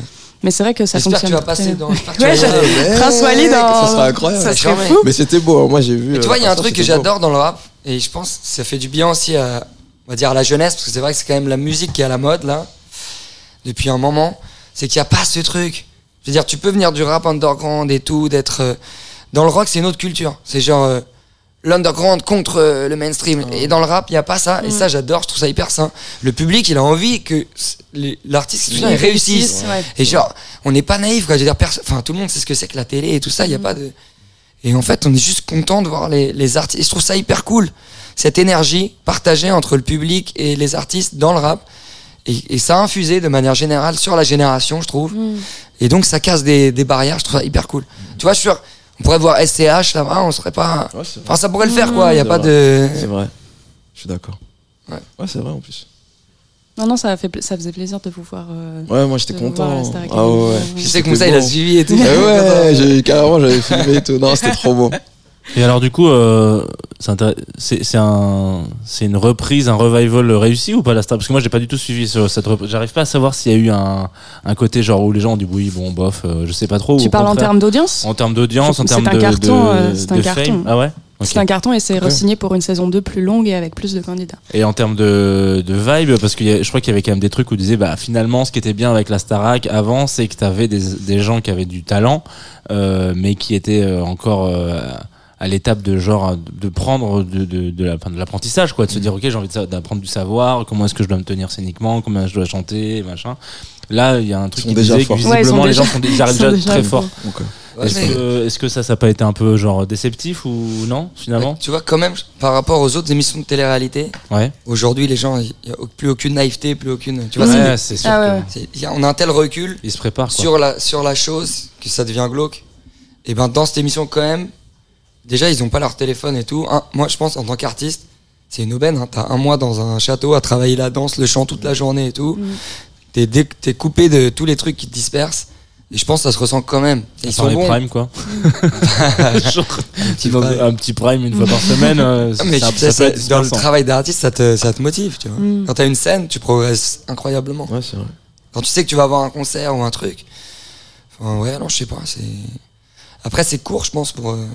Mais c'est vrai que ça J'espère que fonctionne. tu vas passer dans. j'espère que tu Ouais, vas y aller. je- Prince Wally dans. Ça serait incroyable. Ça serait fou. Mais c'était beau, hein. moi j'ai vu. Mais tu euh, vois, il y a un truc que j'adore dans le rap, et je pense que ça fait du bien aussi à, on va dire, à la jeunesse, parce que c'est vrai que c'est quand même la musique qui est à la mode, là, depuis un moment, c'est qu'il n'y a pas ce truc. Je veux dire, tu peux venir du rap underground et tout, d'être. euh, Dans le rock, c'est une autre culture. C'est genre. L'underground contre euh, le mainstream. Et dans le rap, il n'y a pas ça. Et ça, j'adore, je trouve ça hyper sain. Le public, il a envie que l'artiste réussisse. ouais. Et genre, on n'est pas naïf, quoi. Je veux dire, enfin, tout le monde sait ce que c'est que la télé et tout ça. Il y a pas de. Et en fait, on est juste content de voir les, les artistes. Et je trouve ça hyper cool. Cette énergie partagée entre le public et les artistes dans le rap. Et, et ça a infusé de manière générale sur la génération, je trouve. Mm. Et donc, ça casse des, des barrières. Je trouve ça hyper cool. Tu vois, je suis sûr, on pourrait voir SCH là-bas, on serait pas. Ouais. Enfin, ça pourrait le faire, quoi. Il n'y a pas vrai. de. C'est vrai. Je suis d'accord. Ouais. Ouais, c'est vrai en plus. Non, non, ça, a fait, ça faisait plaisir de vous voir. euh, Ouais, moi j'étais content. Ah ouais. Je sais que Moussa, il a suivi et tout. Ah ouais, [LAUGHS] j'ai- carrément j'avais filmé et tout. Non, c'était trop beau. Et alors du coup, euh, c'est c'est c'est un, c'est une reprise, un revival réussi ou pas la star? Parce que moi j'ai pas du tout suivi sur cette reprise. J'arrive pas à savoir s'il y a eu un, un côté genre où les gens ont dit oui bon bof, euh, je sais pas trop. Tu parles en termes d'audience? En termes d'audience, en C'est termes un de, carton, de- euh, c'est un carton. fame. Ah ouais? Ok. C'est un carton et c'est re-signé pour une saison 2 plus longue et avec plus de candidats. Et en termes de, de vibe, parce que y a- je crois qu'il y avait quand même des trucs où disait, bah finalement, ce qui était bien avec la Starac avant, c'est que t'avais des, des gens qui avaient du talent, euh, mais qui étaient euh, encore euh, à l'étape de genre de prendre de, de, de la- l'apprentissage, quoi, de se dire, ok, j'ai envie d'apprendre du savoir, comment est-ce que je dois me tenir scéniquement, comment je dois chanter, machin. Là, il y a un truc qui déjà disait que. Ouais, visiblement sont les déjà- gens sont, [LAUGHS] ils sont déjà déjà très forts. Ouais, Est-ce mais- que, est-ce que ça, ça n'a pas été un peu genre déceptif ou non, finalement Tu vois, quand même, par rapport aux autres émissions de télé-réalité, Ouais. aujourd'hui, les gens, il n'y a plus aucune naïveté, plus aucune. Tu vois, Ouais, c'est-. Ah ouais, que- ouais. c'est- il y a- on a un tel recul Ils se préparent. Sur la, sur la chose que ça devient glauque. Et ben, dans cette émission, quand même, déjà, ils ont pas leur téléphone et tout. Un, moi, je pense, en tant qu'artiste, c'est une aubaine. Hein. T'as un mois dans un château à travailler la danse, le chant toute la journée et tout. Mm. T'es, t'es coupé de tous les trucs qui te dispersent. Et je pense que ça se ressent quand même. Ils sont les bons. primes, quoi. [LAUGHS] Genre, petit un, prime. un petit prime une fois par semaine. euh, [LAUGHS] mais ça, sais, ça peut ça- être dans le travail d'artiste, ça te, ça te motive, tu vois. Mm. Quand t'as une scène, tu progresses incroyablement. ouais, c'est vrai. Quand tu sais que tu vas avoir un concert ou un truc. Enfin, ouais, non, je sais pas. C'est. Après, c'est court, je pense, pour. euh,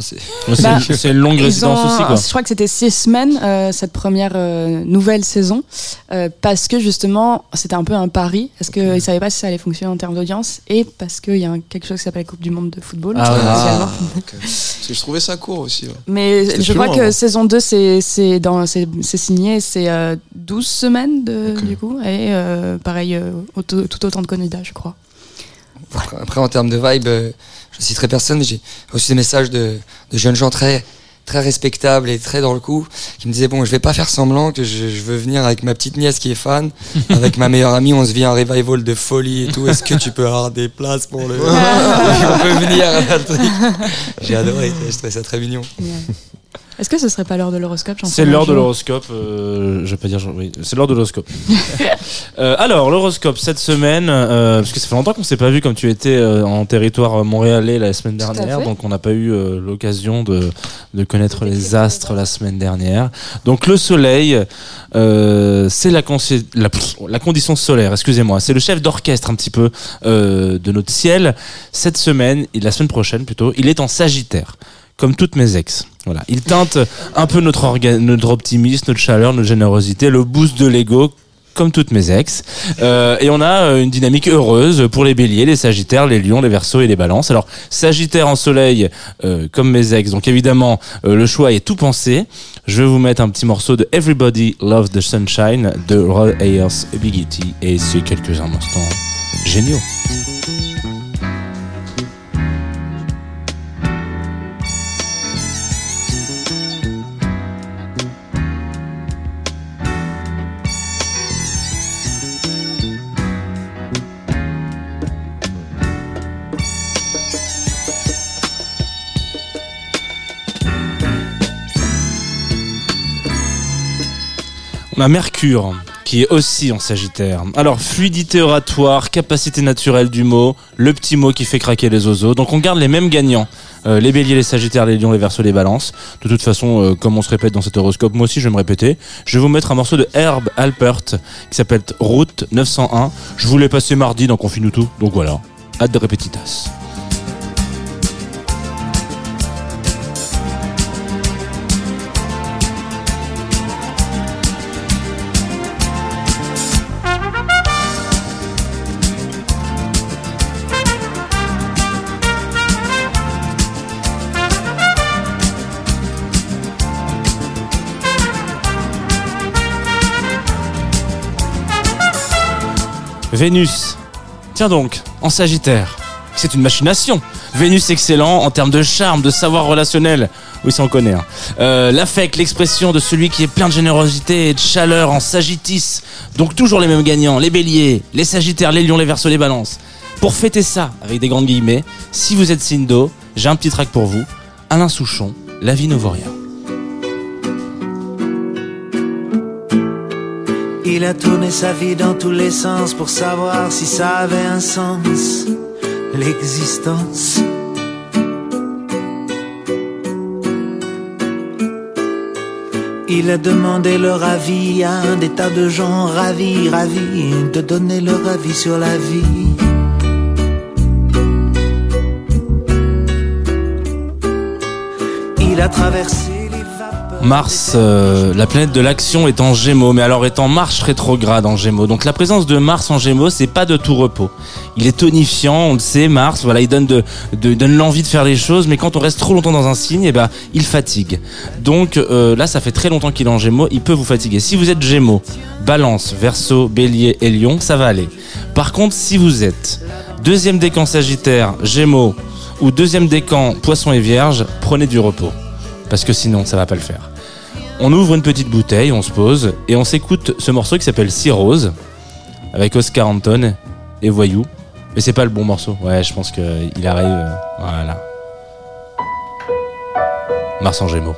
c'est- Bah, c'est une longue résidence ont- aussi, quoi. Je crois que c'était six semaines euh, cette première euh, nouvelle saison euh, parce que justement c'était un peu un pari parce qu'ils ne savaient pas si ça allait fonctionner en termes d'audience? Et parce qu'il y a un- quelque chose qui s'appelle Coupe du Monde de football. Ah. Parce que je trouvais ça court aussi. ouais. Mais je crois long que avant. saison 2 c'est signé c'est euh, 12 semaines de, du coup et euh, pareil euh, auto- tout autant de candidats je crois. Après, après, en termes de vibe, euh, je citerai personne, mais j'ai reçu des messages de, de jeunes gens très très respectables et très dans le coup qui me disaient bon je vais pas faire semblant que je, je veux venir avec ma petite nièce qui est fan [LAUGHS] avec ma meilleure amie on se vit un revival de folie et tout. Est-ce que tu peux avoir des places pour le [LAUGHS] on peut venir j'ai adoré je trouvais ça très mignon Est-ce que ce serait pas l'heure de l'horoscope C'est l'heure de l'horoscope. euh, je vais pas dire. Oui, c'est l'heure de l'horoscope. [LAUGHS] Euh, alors l'horoscope cette semaine, euh, parce que ça fait longtemps qu'on s'est pas vu, comme tu étais euh, en territoire montréalais la semaine dernière, donc on n'a pas eu l'occasion de, de connaître les astres la semaine dernière. Donc le soleil, c'est la, la, condition solaire. Excusez-moi, c'est le chef d'orchestre un petit peu de notre ciel. Cette semaine et la semaine prochaine plutôt, il est en Sagittaire comme toutes mes ex. Voilà, il teinte un peu notre, notre optimisme, notre chaleur, notre générosité, le boost de l'ego, comme toutes mes ex. Euh, et on a euh, une dynamique heureuse pour les béliers, les sagittaires, les lions, les versos et les balances. Alors, sagittaire en soleil, euh, comme mes ex. Donc évidemment, le choix est tout pensé. Je vais vous mettre un petit morceau de Everybody Loves the Sunshine de Roy Ayers Big. Et c'est quelques instants géniaux. On Mercure qui est aussi en Sagittaire. Alors, fluidité oratoire, capacité naturelle du mot, le petit mot qui fait craquer les oiseaux. Donc, on garde les mêmes gagnants. Euh, les béliers, les sagittaires, les lions, les versos, les balances. De toute façon, euh, comme on se répète dans cet horoscope, moi aussi je vais me répéter. Je vais vous mettre un morceau de Herb Alpert qui s'appelle Route 901. Je vous l'ai passé mardi dans Confine tout. Donc voilà. De repetitas. Vénus. Tiens donc, en Sagittaire. C'est une machination. Vénus excellent en termes de charme, de savoir relationnel. Oui, ça on connaît. Hein. Euh, L'affect, l'expression de celui qui est plein de générosité et de chaleur en Sagittis. Donc toujours les mêmes gagnants, les béliers, les sagittaires, les lions, les versos, les balances. Pour fêter ça, avec des grandes guillemets, si vous êtes d'eau, j'ai un petit track pour vous. Alain Souchon, La vie ne Il a tourné sa vie dans tous les sens pour savoir si ça avait un sens, l'existence. Il a demandé leur avis à un des tas de gens ravis, ravis de donner leur avis sur la vie. Il a traversé Mars, euh, la planète de l'action est en Gémeaux, mais alors est en marche rétrograde en Gémeaux. Donc la présence de Mars en Gémeaux, c'est pas de tout repos. Il est tonifiant, on le sait, Mars, voilà, il donne l'envie de faire les choses, mais quand on reste trop longtemps dans un signe, eh ben, il fatigue. Donc euh, là, ça fait très longtemps qu'il est en Gémeaux, il peut vous fatiguer. Si vous êtes Gémeaux, Balance, Verseau, Bélier et Lion, ça va aller. Par contre, si vous êtes deuxième décan Sagittaire, Gémeaux ou deuxième décan Poisson et Vierge, prenez du repos, parce que sinon, ça va pas le faire. On ouvre une petite bouteille, on se pose et on s'écoute ce morceau qui s'appelle Rose avec Oscar Anton et Voyou. Mais c'est pas le bon morceau. Ouais, je pense qu'il arrive. euh, voilà. Mars en Gémeaux.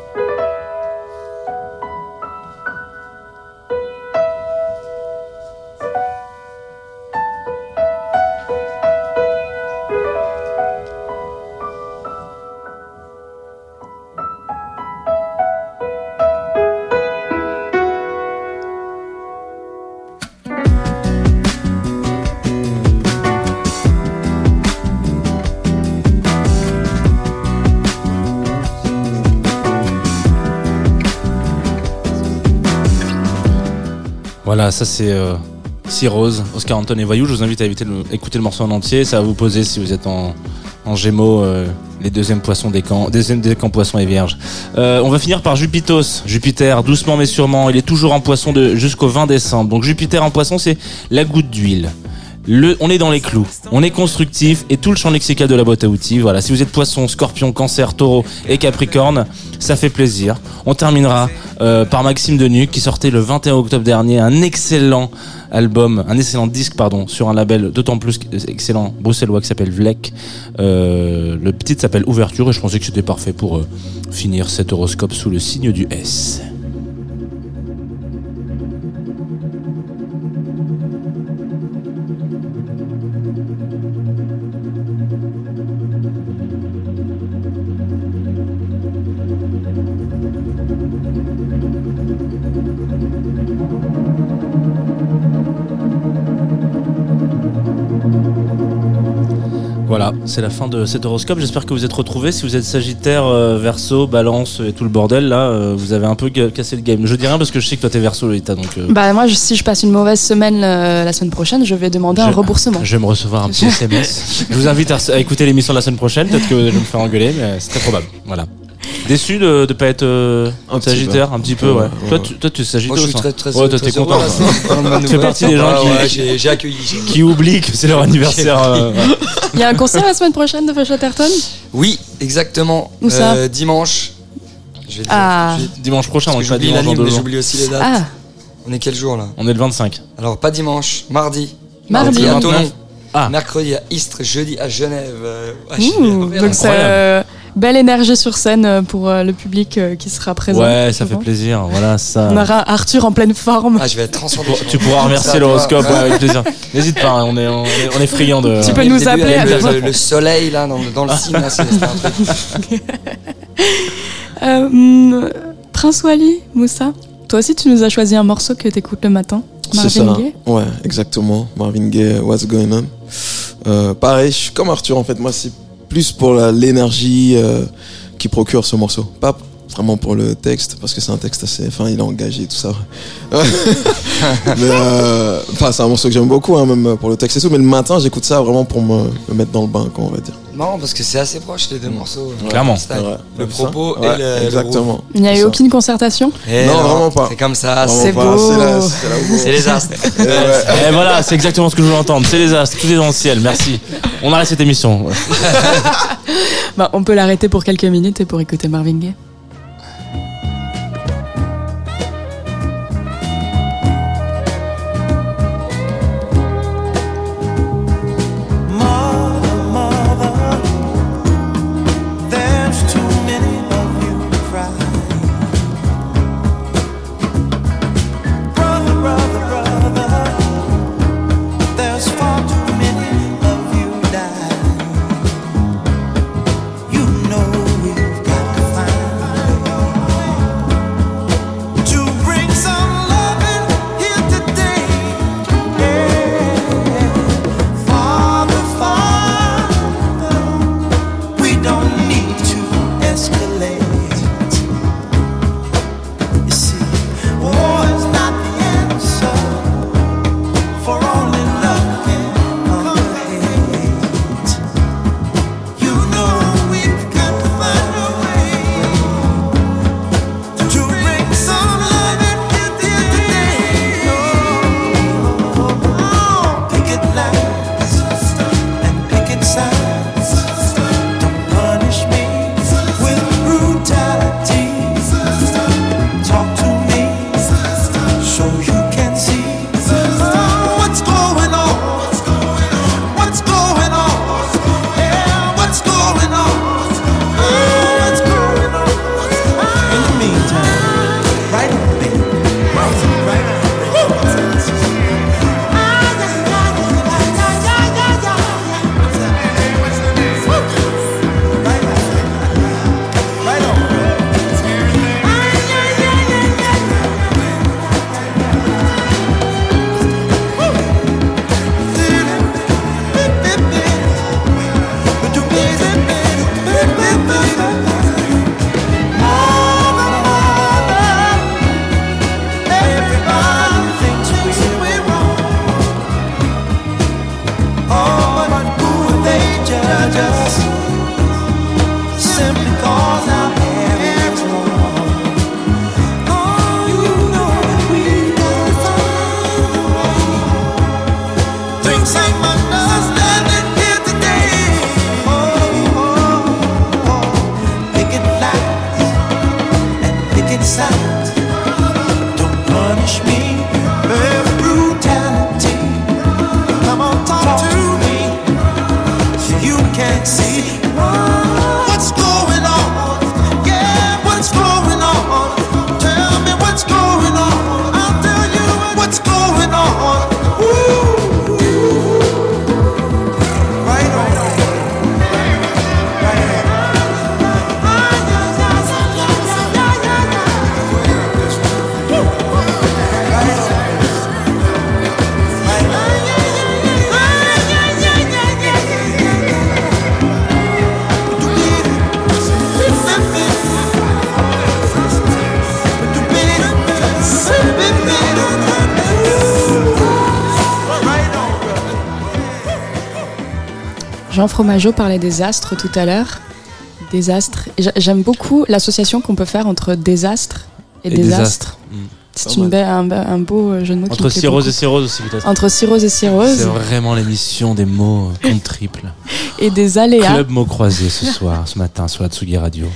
Voilà, ça c'est euh, Rose, Oscar Anton et Voyou. Je vous invite à écouter le morceau en entier. Ça va vous poser si vous êtes en, Gémeaux, euh, les deuxièmes poissons des camps, deuxième des camps poissons et vierges. Euh, on va finir par Jupitos. Jupiter, doucement mais sûrement, il est toujours en poisson jusqu'au 20 décembre. Donc Jupiter en poisson, c'est la goutte d'huile. Le, on est dans les clous, on est constructif et tout le champ lexical de la boîte à outils. Voilà, si vous êtes poisson, scorpion, cancer, taureau et capricorne, ça fait plaisir. On terminera euh, par Maxime Denuc qui sortait le 21 octobre dernier un excellent album, un excellent disque pardon, sur un label d'autant plus excellent bruxellois qui s'appelle Vlek. Euh, le titre s'appelle Ouverture et je pensais que c'était parfait pour euh, finir cet horoscope sous le signe du S. c'est la fin de cet horoscope. J'espère que vous êtes retrouvés. Si vous êtes Sagittaire, euh, Verseau, Balance et tout le bordel, là, euh, vous avez un peu cassé le game. Je dis rien parce que je sais que toi t'es Verseau, Lolita, donc. euh, Bah moi, je- si je passe une mauvaise semaine euh, la semaine prochaine, je vais demander un remboursement. [LAUGHS] Je vais me recevoir un petit [LAUGHS] SMS. je vous invite à, à écouter l'émission la semaine prochaine. Peut-être que je vais me faire engueuler, mais c'est très probable. Voilà. Déçu de ne pas être euh, Un petit Sagittaire, peu. un petit peu, ouais. Ouais, Toi, tu, toi, tu es Sagittaire. Moi, je suis aussi, très, hein. très, Ouais, toi, t'es content. là, quoi. c'est vraiment une bonne Tu fais partie des gens Ouais, qui- ouais, j'ai- accueilli. Qui oublient que c'est leur anniversaire. euh. Il y a un concert la semaine prochaine de Chatterton Oui, exactement. Où ça? Euh, Dimanche. Je vais dire Ah. Dimanche prochain, donc pas j'oublie dimanche dans l'anime, deux mais jours. j'oublie aussi les dates. Ah, On est quel jour là? On est le 25. Alors pas dimanche, mardi. mardi. à 29. Tonon. Ah. Mercredi à Istres, jeudi à Genève. euh, à Ouh, Genève. donc c'est Incroyable. euh, belle énergie sur scène euh, pour euh, le public euh, qui sera présent. Ouais, ça fait plaisir. Voilà, ça. On aura Arthur en pleine forme. Ah, je vais être transformé. Tu pourras remercier l'horoscope ouais, avec plaisir. N'hésite pas, hein, on est, on est, on est friand de. Tu peux nous appeler le, le- le soleil là dans, dans le signe là, c'est c'est un truc. [LAUGHS] Euh, Prince Wally, Moussa, toi aussi tu nous as choisi un morceau que t'écoutes le matin. C'est ça. Marvin Gaye Ouais, exactement. Marvin Gaye, What's Going On. Euh, pareil, je suis comme Arthur en fait. Moi, c'est plus pour l'énergie euh, qui procure ce morceau. Pas vraiment pour le texte, parce que c'est un texte assez. Enfin, il est engagé, tout ça. [LAUGHS] euh, enfin, c'est un morceau que j'aime beaucoup, hein, même pour le texte et tout. Mais le matin, j'écoute ça vraiment pour me, me mettre dans le bain, quoi, on va dire. Non, parce que c'est assez proche les deux morceaux. Mm. Clairement. Style. Ouais. Le propos Ouais, et le- le Exactement. Il n'y a eu aucune concertation Eh Non, vraiment pas. C'est comme ça, c'est beau. C'est la- c'est la où- c'est les astres. [LAUGHS] Eh ouais. Et voilà, c'est exactement ce que je voulais entendre. C'est les astres, tout est dans le ciel. Merci. On arrête cette émission. [LAUGHS] bah, On peut l'arrêter pour quelques minutes et pour écouter Marvin Gaye. Jean Fromageau parlait des astres tout à l'heure. Des astres. J'aime beaucoup l'association qu'on peut faire entre désastre et, Et désastre. désastre. Mm. C'est une belle- un, be- un beau euh, jeu de mots qui Entre cirrhose et cirrhose aussi peut-être. Entre cirrhose et C'est cirrhose vraiment l'émission des mots euh, compte triple. et des aléas. Club mots croisés ce soir, ce matin sur la Tsugi Radio.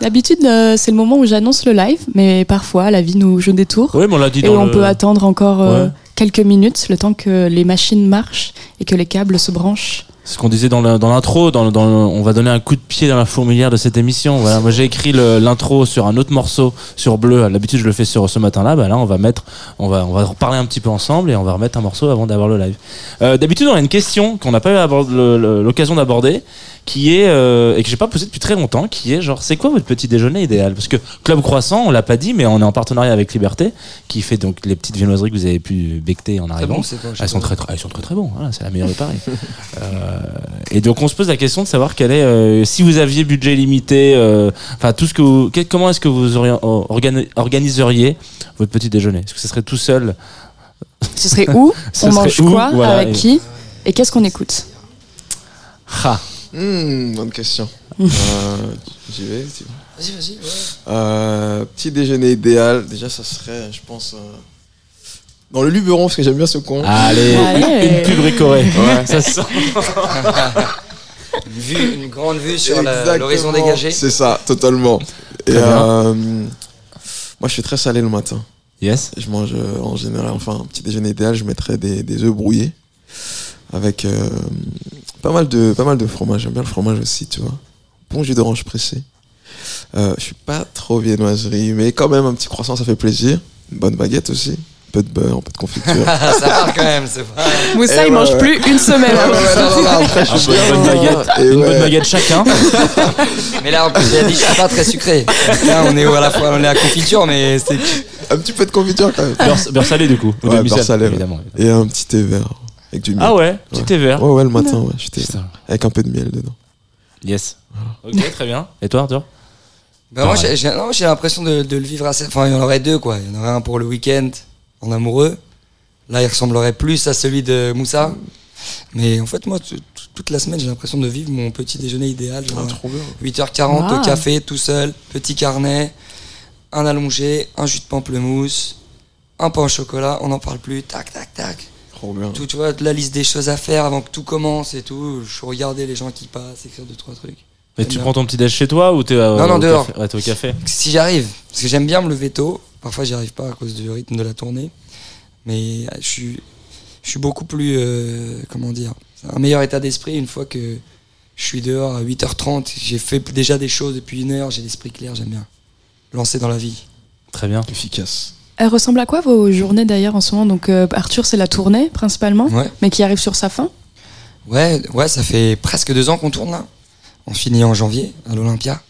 D'habitude, euh, c'est le moment où j'annonce le live, mais parfois la vie nous joue des tours. Oui, mais on l'a dit Et dans on le- peut attendre encore euh, Ouais. quelques minutes, le temps que les machines marchent et que les câbles se branchent. Ce qu'on disait dans l'intro, dans, dans on va donner un coup de pied dans la fourmilière de cette émission. Voilà, moi j'ai écrit l'intro sur un autre morceau sur bleu. D'habitude je le fais sur ce matin-là. Bah là on va mettre, on va, on va reparler un petit peu ensemble et on va remettre un morceau avant d'avoir le live. Euh, D'habitude on a une question qu'on n'a pas eu l'occasion d'aborder, qui est euh, et que j'ai pas posée depuis très longtemps, qui est genre c'est quoi votre petit déjeuner idéal? Parce que Club Croissant, on l'a pas dit, mais on est en partenariat avec Liberté, qui fait donc les petites viennoiseries que vous avez pu becter en arrivant. bon, Elles sont très, très, elles sont très très bons. Voilà, c'est la meilleure de Paris. Euh, [LAUGHS] et donc on se pose la question de savoir quel est, euh, si vous aviez budget limité, euh, enfin tout ce que vous, quel- comment est-ce que vous auriez- organi- organiseriez votre petit déjeuner? Est-ce que ce serait tout seul? Ce serait où? [LAUGHS] Ce On serait mange où? quoi? Voilà, Avec et- qui? Et qu'est-ce qu'on écoute? Ah, Hmm, bonne question. [LAUGHS] Euh, J'y vais. Vas-y, vas-y. ouais. Euh, petit déjeuner idéal, déjà ça serait, je pense, euh, dans le Luberon, parce que j'aime bien ce coin. allez, Allez. une pub récorée. Ouais. Ça [LAUGHS] sent. Une, vue, une grande vue sur la- Exactement. l'horizon dégagé. C'est ça, totalement. Et Très bien. euh, moi, je suis très salé le matin. Yes. Je mange euh, en général, enfin, un petit déjeuner idéal, je mettrais des, des œufs brouillés avec euh, pas, mal de, pas mal de fromage. J'aime bien le fromage aussi, tu vois. Bon jus d'orange pressé. Euh, je suis pas trop viennoiserie, mais quand même, un petit croissant, ça fait plaisir. Une bonne baguette aussi. Un peu de beurre, un peu de confiture. Ah, [LAUGHS] ça part quand même, c'est pas. Moussa, il ouais, mange ouais. plus une semaine. Après, je Un suis peu de bien, bonne baguette, et une ouais. bonne baguette chacun. [LAUGHS] Mais là, en plus, il a dit, je suis pas très sucré. Là, on est à la fois, on est à confiture, mais c'est. Un petit peu de confiture quand même. Beurre, beurre salé du coup. Ou Ouais, demi-sel, beurre salé, évidemment. Et un petit thé vert avec du miel. Ah ouais, petit Ouais. thé vert. Ouais, ouais, le matin, ouais, je thé Putain. avec un peu de miel dedans. Yes. Ok, très bien. Et toi, Arthur? Ben moi, j'ai l'impression de, de le vivre assez. Enfin, il y en aurait deux, quoi. Il y en aurait un pour le week-end, en amoureux. Là, il ressemblerait plus à celui de Moussa. Mais en fait, moi, toute la semaine, j'ai l'impression de vivre mon petit déjeuner idéal. Genre, Ah, trop bien. 8h40 Wow. au café, tout seul, petit carnet, un allongé, un jus de pamplemousse, un pain au chocolat, on n'en parle plus, tac, tac, tac. Trop bien. Tout, tu vois, la liste des choses à faire avant que tout commence et tout. Je regardais les gens qui passent, écrire deux, trois trucs. Mais tu bien. prends ton petit déj chez toi ou t'es euh, Non, non, au dehors. café? Ouais, t'es au café. Si j'arrive, parce que j'aime bien me lever tôt, parfois j'y arrive pas à cause du rythme de la tournée, mais je suis, je suis beaucoup plus, euh, comment dire, un meilleur état d'esprit une fois que je suis dehors à 8h30, j'ai fait déjà des choses depuis une heure, j'ai l'esprit clair, j'aime bien. Lancer dans la vie. Très bien. efficace. Elle ressemble à quoi vos journées d'ailleurs en ce moment? Donc euh, Arthur, c'est la tournée principalement, Ouais. mais qui arrive sur sa fin? Ouais, ouais, ça fait presque deux ans qu'on tourne là. On finit en janvier à l'Olympia.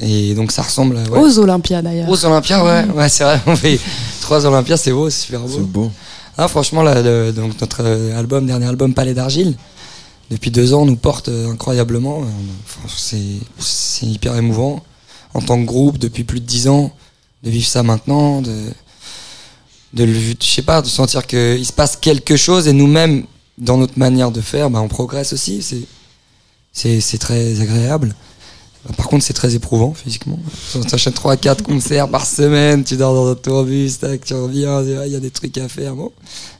Et donc ça ressemble à- ouais. Aux Olympia d'ailleurs. Aux Olympia, ouais, ouais, c'est vrai. [LAUGHS] On fait trois Olympias, c'est beau, c'est super C'est beau. beau. Ah, franchement, là, le- donc notre euh, album, dernier album, Palais d'argile, depuis deux ans, nous porte euh, incroyablement. Euh, enfin, C'est c'est hyper émouvant. En tant que groupe, depuis plus de dix ans, de vivre ça maintenant, de, de le- je sais pas, de sentir qu'il se passe quelque chose et nous-mêmes, dans notre manière de faire, bah, on progresse aussi. C'est c'est c'est très agréable. Par contre, c'est très éprouvant physiquement. Tu t'achètes 3 4 concerts par semaine, tu dors dans un tourbus, tac, tu reviens, il y a des trucs à faire. Bon,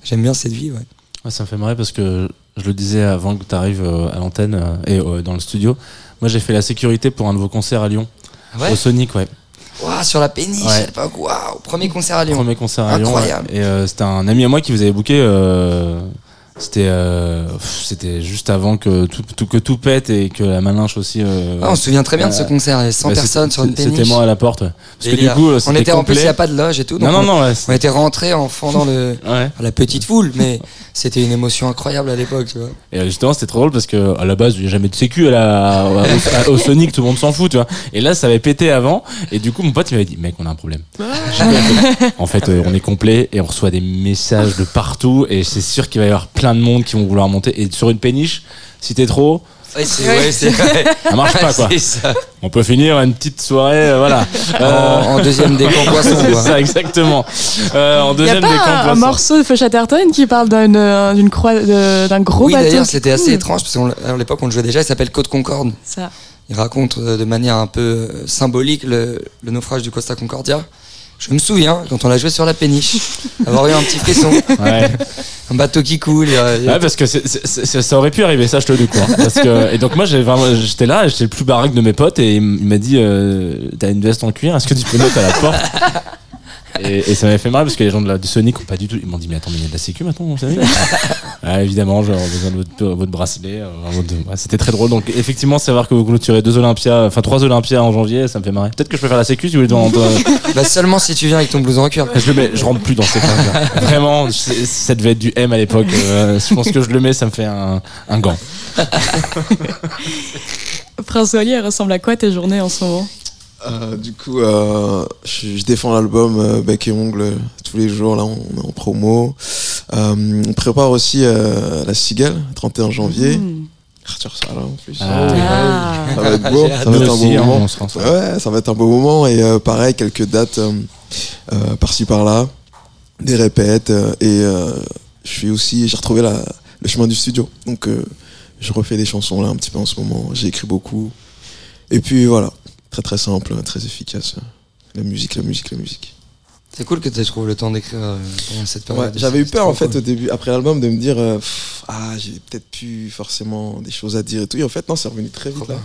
j'aime bien cette vie, ouais. Ouais, ça me fait marrer parce que je le disais avant que tu arrives à l'antenne euh, et euh, dans le studio. Moi, j'ai fait la sécurité pour un de vos concerts à Lyon. Ouais. Au Sonic, ouais. Waouh, sur la péniche, Ouais. à l'époque, waouh, premier concert à Lyon. Premier concert à Lyon. Incroyable. ouais. Et euh, c'était un ami à moi qui vous avait booké. euh, c'était euh, c'était juste avant que tout, tout- que tout pète et que la malinche aussi. euh, Ah, on se souvient très bien de ce euh, concert, il y avait 100 bah, personnes sur une péniche. C'était moi à la porte. Parce que du coup, on c'était était en plus, il n'y a pas de loge et tout. donc Non, non, on- non, ouais, On était rentrés en fendant le, [LAUGHS] Ouais. la petite foule, mais c'était une émotion incroyable à l'époque, tu vois. Et justement, c'était trop drôle parce que à la base, il n'y a jamais de sécu à la, [LAUGHS] au, à- au Sonic, tout le monde s'en fout, tu vois. Et là, ça avait pété avant. Et du coup, mon pote, il m'avait dit, mec, on a un problème. en fait, euh, on est complet et on reçoit des messages de partout. Et c'est sûr qu'il va y avoir plein de monde qui vont vouloir monter. Et sur une péniche, si t'es trop, Ouais, c'est ouais, vrai. [LAUGHS] ça marche pas, quoi. On peut finir une petite soirée, euh, voilà. Euh, En, en deuxième décan poisson, [LAUGHS] c'est ça, exactement. Euh, en Il y a deuxième pas décamp un, un morceau de Feu Chatterton qui parle d'une d'une croix de- d'un gros oui, bateau. d'ailleurs, c'était assez étrange parce qu'à l'époque, on le jouait déjà. Il s'appelle Côte Concorde. Ça. Il raconte de manière un peu symbolique le, le naufrage du Costa Concordia. Je me souviens, quand on l'a joué sur la péniche, [LAUGHS] avoir eu un petit frisson, Ouais. un bateau qui coule. et, euh, Ouais, parce que c'est- c'est- c'est- ça aurait pu arriver, ça je te le dis quoi. Parce que, et donc moi j'ai vraiment- j'étais là, j'étais le plus baraque de mes potes et il m- il m'a dit euh, T'as une veste en cuir, est-ce que tu peux mettre à la porte? Et, et ça m'avait fait mal parce que les gens de la de Sonic ont pas du tout. Ils m'ont dit Mais attends, mais il y a de la sécu maintenant, vous savez? [LAUGHS] Ah, Évidemment, j'aurais besoin de votre, votre bracelet. euh, votre- ouais, C'était très drôle. Donc effectivement, savoir que vous clôturez deux Olympias, enfin trois Olympias en janvier, ça me fait marrer. Peut-être que je peux faire la sécu si vous voulez. Dans, dans- bah, seulement si tu viens avec ton blouson en cuir. je le mets, je rentre plus dans ces cas [LAUGHS] Vraiment, ça devait être du M à l'époque. euh, je pense que je le mets, ça me fait un, un gant. Prince elle ressemble à quoi tes journées en ce moment? Euh, du coup, euh, je, je défends l'album euh, Bec et Ongle tous les jours. Là, on est en promo. Euh, on prépare aussi euh, la Cigale, 31 janvier. Hmm. Arthur Sala en plus. Ah. Ça va être beau. Ça va être un beau moment. Ouais, ça va être un beau moment. Et euh, pareil, quelques dates euh, euh, par-ci par-là, des répètes. euh, et euh, je suis aussi, j'ai retrouvé la, le chemin du studio. Donc, euh, je refais des chansons là un petit peu en ce moment. J'ai écrit beaucoup. Et puis voilà, très très simple, très efficace. La musique, la musique, la musique. C'est cool que tu trouvé le temps d'écrire euh, pendant cette Ouais, période. J'avais eu peur en fait cool. au début, après l'album, de me dire euh, pff, ah j'ai peut-être plus forcément des choses à dire et tout. Et en fait non, c'est revenu très vite. Là.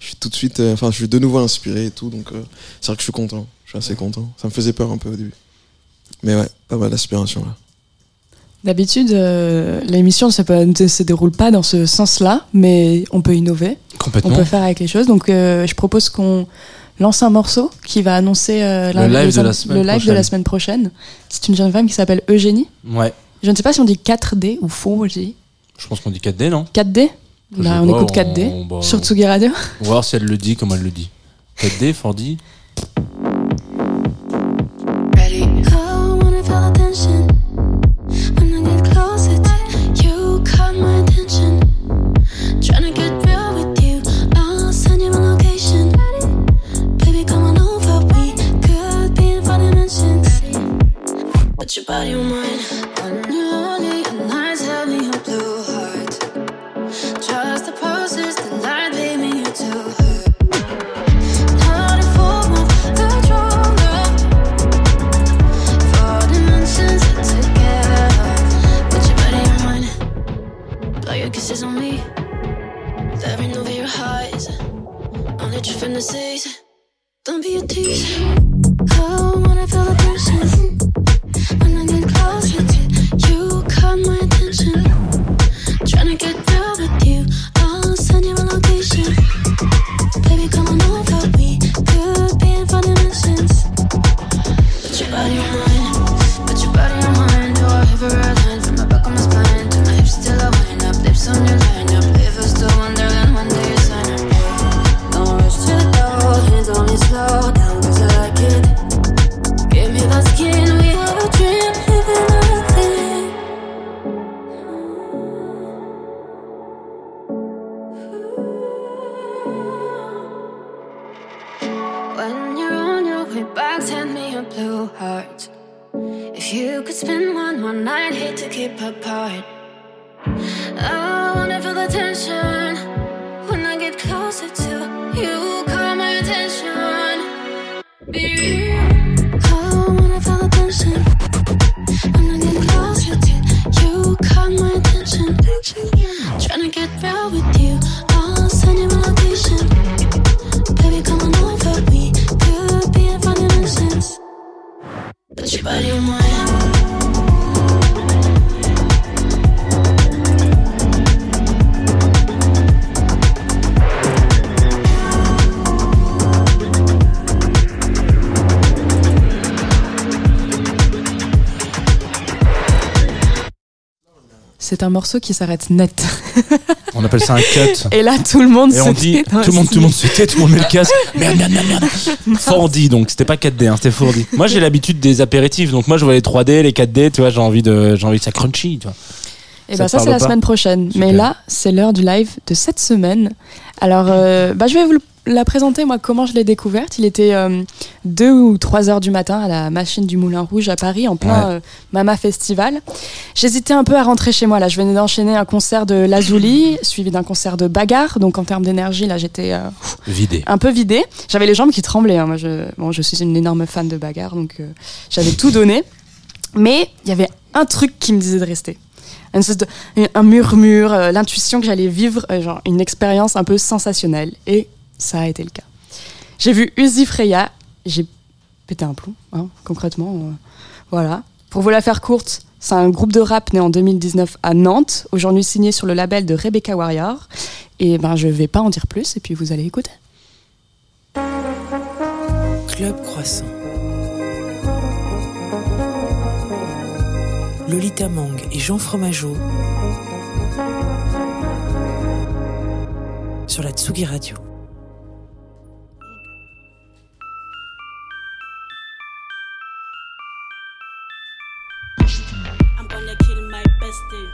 Je suis tout de suite, euh, enfin je suis de nouveau inspiré et tout, donc euh, c'est vrai que je suis content. Je suis assez content. Ça me faisait peur un peu au début, mais ouais, pas mal d'aspiration là. D'habitude, euh, l'émission ne se, pas- ne se déroule pas dans ce sens-là, mais on peut innover, on Complètement. peut faire avec les choses. Donc, euh, je propose qu'on lance un morceau qui va annoncer euh, Le live de la le semaine live de prochaine. la semaine prochaine. C'est une jeune femme qui s'appelle Eugénie. Ouais. Je ne sais pas si on dit 4D ou 4D. Je pense qu'on dit 4D, non 4D Je Bah, On pas, écoute 4D on- bah, sur Tsugi Radio. On va voir si elle le dit comme elle le dit. 4D, 4D Oh, wanna feel the But your body on mine. When you're lonely, your me a blue heart. Just the poses, the light lead me. Put your on your kisses on me. Over your highs. Only true fantasies. Don't be a tease. Oh, wanna feel the Could spend one more night, hate to keep apart. I wanna feel the tension when I get closer to you. Call my attention. Be real. I wanna feel the tension when I get closer to you. Call my attention. Tryna get real with you. I'll send you my location. Baby, come on over. We could be in fun dimensions. Put your body on mine. C'est un morceau qui s'arrête net. On appelle ça un cut. Et là, tout le monde Et se on dit, tait tout le monde, tout le monde se tait, tout le monde met le casque. [LAUGHS] Merde, merde, merde, merde. Fourdi, donc c'était pas 4D, hein, c'était Fourdi. Moi, j'ai l'habitude des apéritifs, donc moi, je vois les 3D, les 4D, tu vois, j'ai envie de, j'ai envie de ça crunchy, tu vois. Et Ça ben te ça c'est parle la pas semaine prochaine. Super. Mais là c'est l'heure du live de cette semaine. Alors euh, bah, je vais vous la présenter moi comment je l'ai découverte. Il était 2 ou 3 heures du matin à la machine du Moulin Rouge à Paris en plein Ouais. euh, Mama Festival. J'hésitais un peu à rentrer chez moi là. Je venais d'enchaîner un concert de Lazuli suivi d'un concert de Bagarre. Donc en termes d'énergie là j'étais euh, Vidé. un peu vidée. J'avais les jambes qui tremblaient. hein. Moi, je, bon, je suis une énorme fan de bagarre, donc euh, j'avais tout donné. Mais il y avait un truc qui me disait de rester. Un murmure, euh, l'intuition que j'allais vivre euh, genre une expérience un peu sensationnelle. Et ça a été le cas. J'ai vu Uzi Freya, j'ai pété un plomb, hein, concrètement. euh, voilà. Pour vous la faire courte, c'est un groupe de rap né en 2019 à Nantes, aujourd'hui signé sur le label de Rebecca Warrior. Et ben, je vais pas en dire plus, et puis vous allez écouter. Club Croissant. Lolita Mang et Jean Fromageau sur la Tsugi Radio. I'm gonna kill my bestie.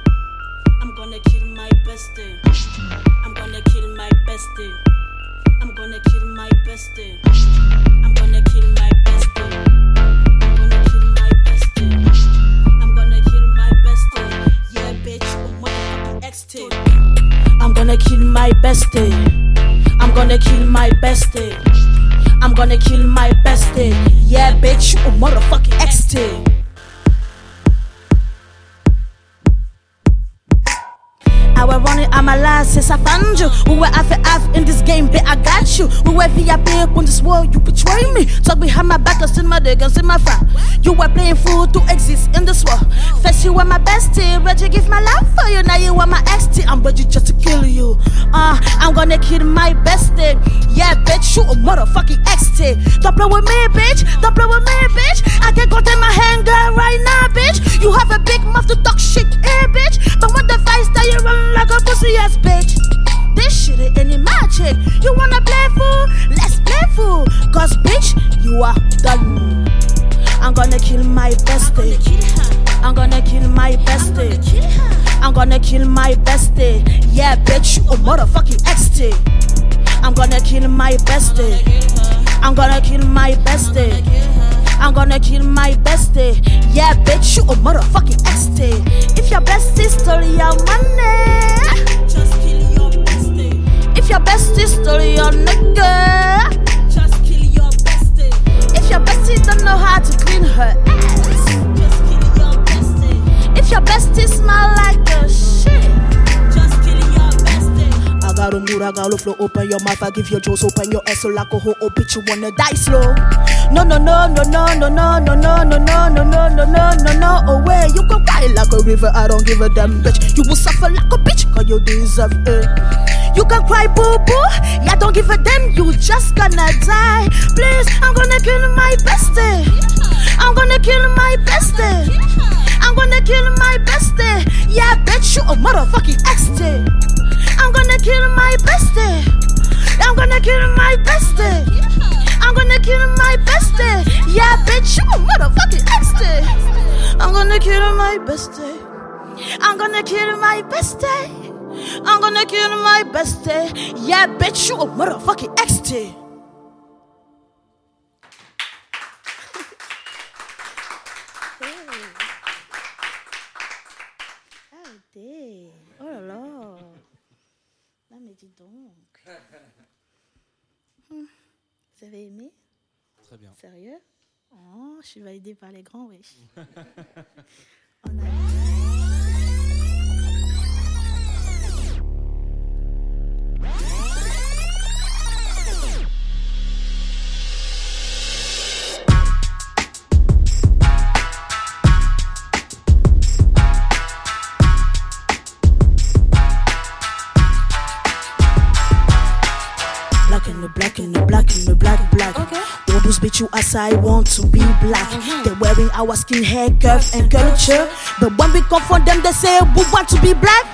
I'm gonna kill my bestie. Gonna kill my bestie. I'm gonna kill my bestie. I'm gonna kill my bestie. Yeah, bitch, oh motherfucking XT. I was running on my last since I found you. We were half and half in this game, but I got you. We were VIP when this world you betray me. Talk behind my back, I see my dick, I my front. You were playing fool to exist in this world. First you were my bestie, ready to give my life for you. Now you are my XT, I'm ready just to kill you. Uh, I'm gonna kill my bestie. Yeah, bitch, you a motherfucking XT. Don't play with me, bitch. Don't play with me, bitch. I can contain my handgun right now, bitch. You have a big mouth to talk shit, eh, bitch. But what the fight start, you run like a pussy ass bitch. This shit ain't any magic. You wanna play fool? Let's play fool. Cause bitch, you are done. I'm gonna kill my bestie. I'm gonna kill my bestie. I'm gonna kill my bestie. Yeah, bitch, you a motherfucking XT. I'm gonna kill my bestie. I'm gonna kill my bestie. I'm gonna kill my bestie. Eh. Yeah, bitch, you a motherfucking XT. Eh. If your bestie stole your money, just kill your bestie. Eh. If your bestie stole your nigga, just kill your bestie. If your bestie don't know how to clean her ass, just kill your bestie. If your bestie smell like a shit, got a mood, I got a flow. Open your mouth, I give you juice. Open your ass so like a hoe. Oh, bitch, you wanna die slow? No, no, no, no, no, no, no, no, no, no, no, no, no, no, no, no, no. Away, you can cry like a river. I don't give a damn, bitch. You will suffer like a bitch, cause you deserve it. You can cry boo boo, yeah, don't give a damn, you just gonna die. Please, I'm gonna kill my bestie. I'm gonna kill my bestie. I'm gonna kill my bestie. Yeah, I bet you a motherfucking ecstasy. I'm gonna kill my bestie. I'm gonna kill my bestie. I'm gonna kill my bestie. Yeah, I bet you a motherfucking ecstasy. I'm gonna kill my bestie. I'm gonna kill my bestie. I'm gonna kill my bestie. Yeah, bet you a motherfucking ecstasy. Mais dis donc. Hmm. Vous avez aimé? Très bien. Sérieux? Oh, je suis validée par les grands, oui. Black [LAUGHS] Those bitch you as I want to be black. Uh-huh. They're wearing our skin hair, curve and culture. But when we come for them, they say we want to be black.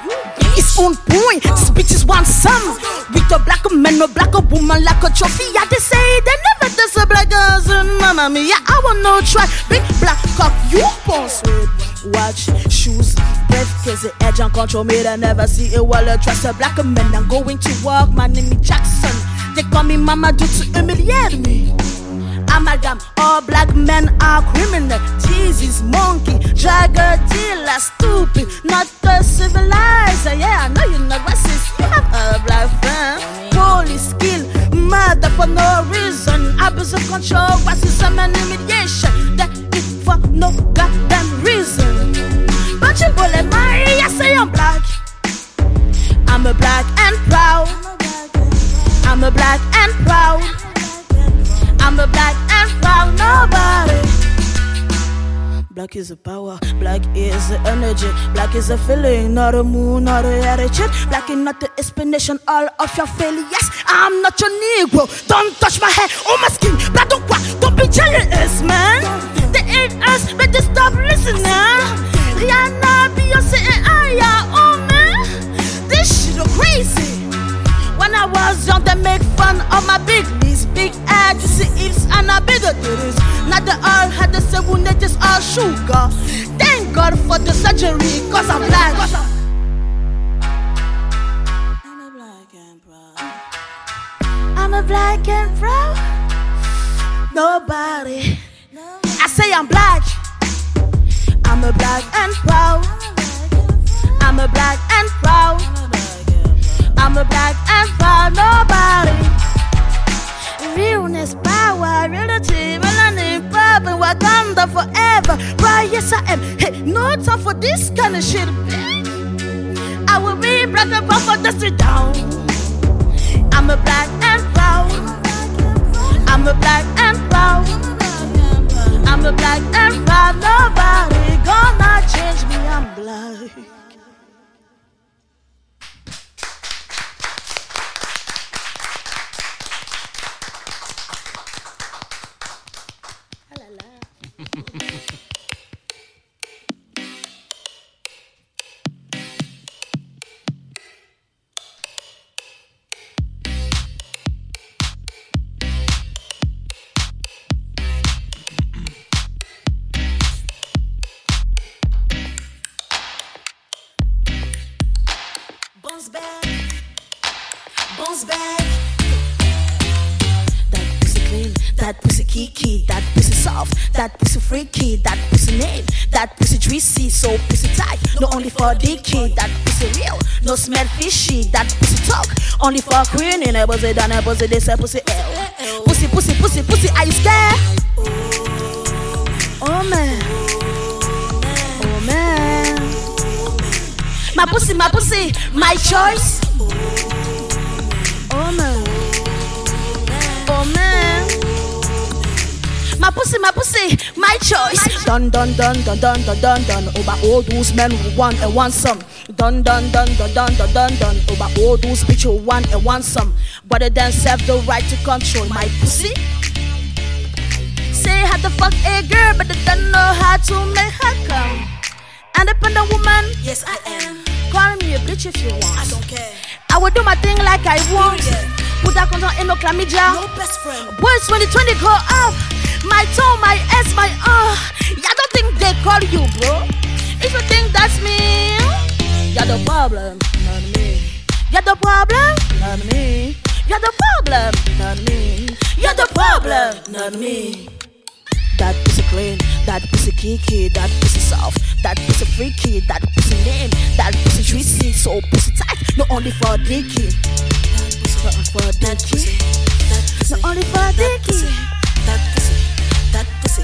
It's on point. These bitches want some. With a black man, a black woman like a trophy. Yeah, they say they never a black girls and mamma mia. I want no try. Big black cock, you pose with. Watch, shoes, briefcase, edge and control me. They never see a wallet. Trust a black man. I'm going to work. My name is Jackson. They call me mama due to humiliate me. Amalgam, all black men are criminal. Jesus, monkey, drug dealer, stupid, not the civilized. Yeah, I know you're not racist. You have a black friend. Police skill, murder for no reason. Abuse of control, racism and humiliation. That is for no goddamn reason. But you bullet my I say I'm black. I'm a black and proud. I'm a black and proud. I'm a black nobody. Black is a power, black is the energy, black is a feeling, not a moon, not a attitude. Black is not the explanation all of your failures. I'm not your Negro, don't touch my hair or my skin. Black don't cry, don't be jealous, man. They ain't us, but they stop listening. Rihanna, Beyonce, and Aya, oh man, this shit are crazy. When I was young, they make fun of my big knees, big ass, you see hips, and I bigger titties. Now they all had the same they just all sugar. Thank God for the surgery, cause I'm black. I'm a black and proud. I'm a black and proud. Nobody. I say I'm black. I'm a black and proud. I'm a black and proud. I'm a black and proud nobody. Realness, power, reality, melanin, purple, Wakanda forever. Right, yes I am. Hey, no time for this kind of shit. I will be black and proud for the sit down. I'm a black and proud. I'm a black and proud. I'm a black and proud. Nobody gonna change me. I'm black. For dicky, that pussy real, no smell fishy, that pussy talk, only for queen, in a pussy down, a pussy this, a pussy L. Pussy, pussy, pussy, pussy, are you scared? Oh man, oh man. My pussy, my pussy, my choice. Oh man. My pussy, my pussy, my choice. Dun dun dun dun dun dun dun dun. Over all those men who want and want some. Dun dun dun dun dun dun dun dun. Over all those bitch who want and want some. But they then have the right to control my pussy. Say how to fuck a girl, but they don't know how to make her come. Independent woman, Yes, I am. call me a bitch if you want. I don't care. I will do my thing like I want. Put that condom in no chlamydia. No best friend. Boys, when the 20 go up, my toe, my S, my uh. Y'all don't think they call you, bro. If you think that's me, you're the problem, not me. You're the problem, not me. You're the problem, not me. You're the problem, not me. That pussy clean, that pussy kiki, that pussy soft, that pussy freaky, that pussy name, that pussy juicy, so pussy tight, not only for dicky. Not only for dicky. Not only for dicky. That pussy. That pussy.